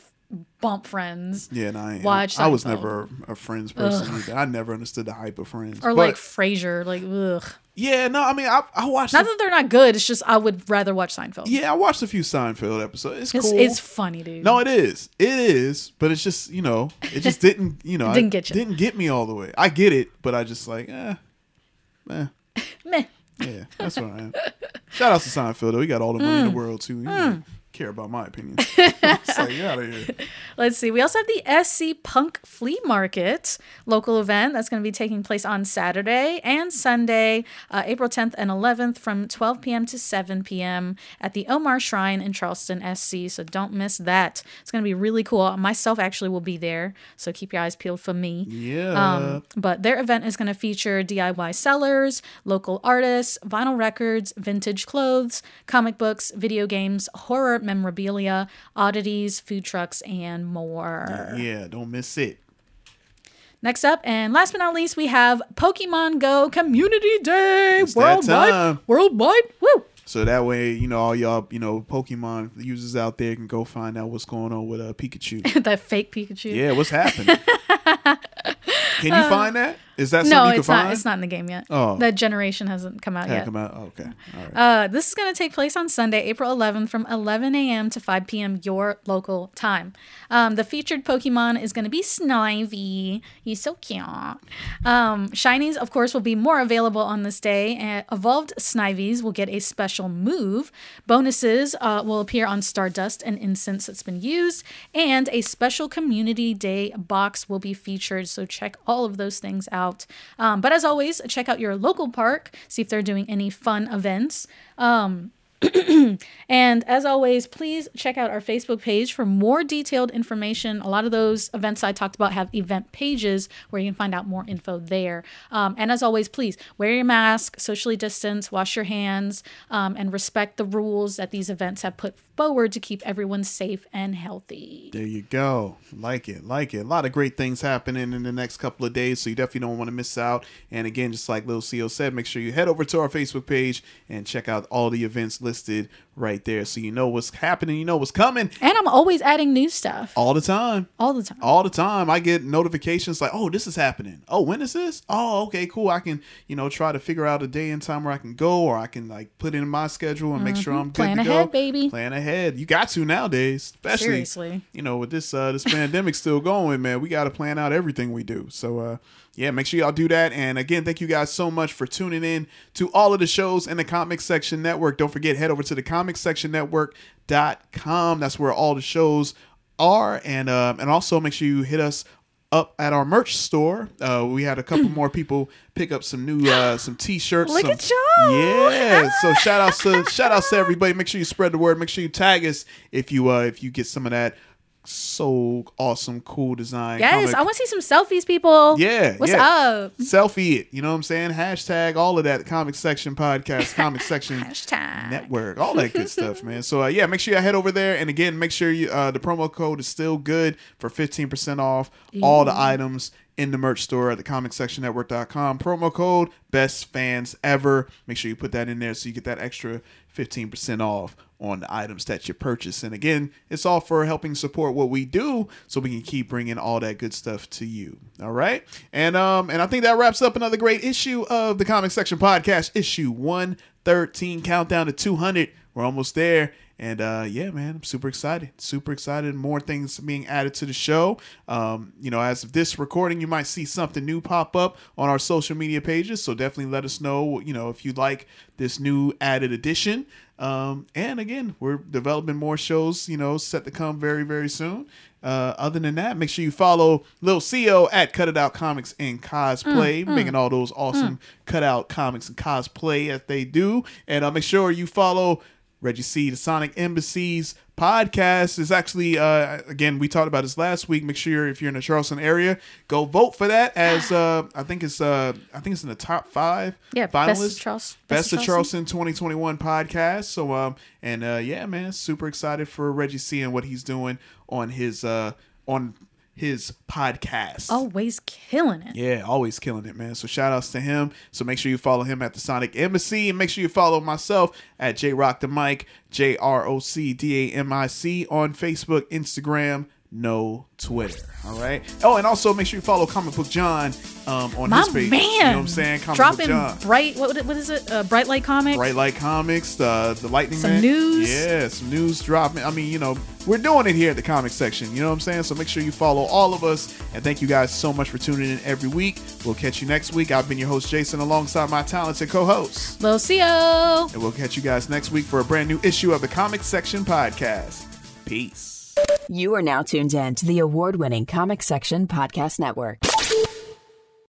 S2: Bump Friends,
S1: Yeah, no, I, ain't-
S2: Watch
S1: I, I was
S2: Seinfeld.
S1: never a Friends person either. I never understood the hype of Friends.
S2: or
S1: But,
S2: like Frasier, like ugh.
S1: yeah, no, I mean, I, I watched.
S2: Not
S1: a-
S2: that they're not good. It's just I would rather watch Seinfeld.
S1: yeah, I watched a few Seinfeld episodes. It's,
S2: It's,
S1: cool.
S2: it's funny, dude.
S1: no, it is. It is, but it's just you know, it just didn't you know,
S2: It didn't
S1: I-
S2: get you.
S1: Didn't get me all the way. I get it, but I just like, eh, eh.
S2: Meh.
S1: Yeah, that's what I am. Shout out to Seinfeld though. He got all the money in the
S2: Mm.
S1: world too. He
S2: Mm.
S1: Care about my opinion. it's like, get out of here.
S2: Let's see. We also have the SC Punk Flea Market local event that's going to be taking place on Saturday and Sunday, uh, April 10th and 11th from 12 p.m. to 7 p.m. at the Omar Shrine in Charleston, SC. So don't miss that. It's going to be really cool. Myself actually will be there. So keep your eyes peeled for me.
S1: Yeah.
S2: Um, but their event is going to feature DIY sellers, local artists, vinyl records, vintage clothes, comic books, video games, horror memorabilia, oddities, food trucks, and more.
S1: Yeah, don't miss it.
S2: Next up, and last but not least, we have Pokemon Go Community Day
S1: It's
S2: worldwide. Worldwide, woo!
S1: So that way, you know, all y'all, you know, Pokemon users out there can go find out what's going on with uh, Pikachu.
S2: that fake Pikachu.
S1: yeah, what's happening? can you
S2: Uh,
S1: find that? Is that something
S2: no,
S1: you can
S2: it's not.
S1: find?
S2: It's not in the game yet.
S1: Oh.
S2: that generation hasn't come out
S1: Had
S2: yet.
S1: come out. Oh, okay. All right.
S2: Uh, this is going to take place on Sunday, April 11th from 11 a.m. to 5 p.m. your local time. Um, the featured Pokemon is going to be Snivy. He's so cute. Um, Shinies, of course, will be more available on this day. And evolved Snivies will get a special move. Bonuses uh, will appear on Stardust and incense that's been used. And a special Community Day box will be featured. So check all of those things out out. Um, but as always, check out your local park, see if they're doing any fun events. Um, and as always, please check out our Facebook page for more detailed information. A lot of those events I talked about have event pages where you can find out more info there. Um, and as always, please wear your mask, socially distance, wash your hands, um, and respect the rules that these events have put forward to keep everyone safe and healthy.
S1: There you go. Like it, like it. A lot of great things happening in the next couple of days, so you definitely don't want to miss out. And again, just like Lil Xio said, make sure you head over to our Facebook page and check out all the events listed right there so you know what's happening, you know what's coming.
S2: And I'm always adding new stuff.
S1: All the time.
S2: All the time.
S1: All the time. I get notifications like, oh, this is happening. Oh, when is this? Oh, okay, cool. I can, you know, try to figure out a day and time where I can go or I can like put in my schedule and make sure I'm good
S2: Plan
S1: to
S2: ahead,
S1: go.
S2: baby.
S1: Plan ahead. You got to nowadays, especially
S2: Seriously.
S1: you know, with this uh this pandemic still going, man, we got to plan out everything we do. So uh yeah, make sure y'all do that. And again, thank you guys so much for tuning in to all of the shows in the Comic Section Network. Don't forget, head over to the Comic Section Network.com. That's where all the shows are. And um and also make sure you hit us up at our merch store. Uh, we had a couple more people pick up some new uh, some t-shirts.
S2: Look
S1: some,
S2: at y'all.
S1: Yeah. So shout out to shout out to everybody. Make sure you spread the word. Make sure you tag us if you uh if you get some of that so awesome, cool design.
S2: Yes. I want to see some selfies, people.
S1: Yeah.
S2: What's
S1: yeah.
S2: up?
S1: Selfie it. You know what I'm saying? Hashtag all of that comic section podcast, comic section
S2: Hashtag.
S1: network, all that good stuff, man. So uh, yeah, make sure you head over there. And again, make sure you uh, the promo code is still good for 15% off all the items in the merch store at the comic section network.com. Promo code best fans ever. Make sure you put that in there so you get that extra 15% off on the items that you purchase. And again, it's all for helping support what we do so we can keep bringing all that good stuff to you. All right? And um and I think that wraps up another great issue of the Comic Section podcast, issue 113 countdown to 200. We're almost there. And uh, yeah, man, I'm super excited. Super excited. More things being added to the show. Um, you know, as of this recording, you might see something new pop up on our social media pages. So definitely let us know, you know, if you like this new added addition. Um, and again, we're developing more shows, you know, set to come very, very soon. Uh, other than that, make sure you follow Lil Xio at Cut It Out Comics and Cosplay, making all those awesome cutout comics and cosplay as they do. And uh, make sure you follow Reggie C, the Sonic Embassies podcast is actually uh again we talked about this last week. Make sure if you're in the Charleston area, go vote for that as uh I think it's uh I think it's in the top five
S2: Yeah,
S1: finalists.
S2: Best of Charles-
S1: Best, of Charleston 2021 podcast. So um and uh yeah man, super excited for Reggie C and what he's doing on his uh on his podcast.
S2: Always killing it.
S1: Yeah, always killing it, man. So shout outs to him. So make sure you follow him at the Sonic Embassy and make sure you follow myself at J Rock the Mic, J R O C D A M I C on Facebook, Instagram, no Twitter. All right. Oh, and also make sure you follow Comic Book John um, on
S2: My
S1: his page.
S2: man.
S1: You know what I'm saying? Comic
S2: Dropping
S1: Book John.
S2: bright. What what is it? Uh, bright light Comics.
S1: Bright Light Comics, the the Lightning
S2: Some
S1: Man.
S2: news.
S1: Yeah, some news dropping. I mean, you know, we're doing it here at the comic section. You know what I'm saying? So make sure you follow all of us. And thank you guys so much for tuning in every week. We'll catch you next week. I've been your host, Jason, alongside my talented co-host.
S2: Xio.
S1: And we'll catch you guys next week for a brand new issue of the Comic Section Podcast. Peace.
S10: You are now tuned in to the award winning Comic Section Podcast Network.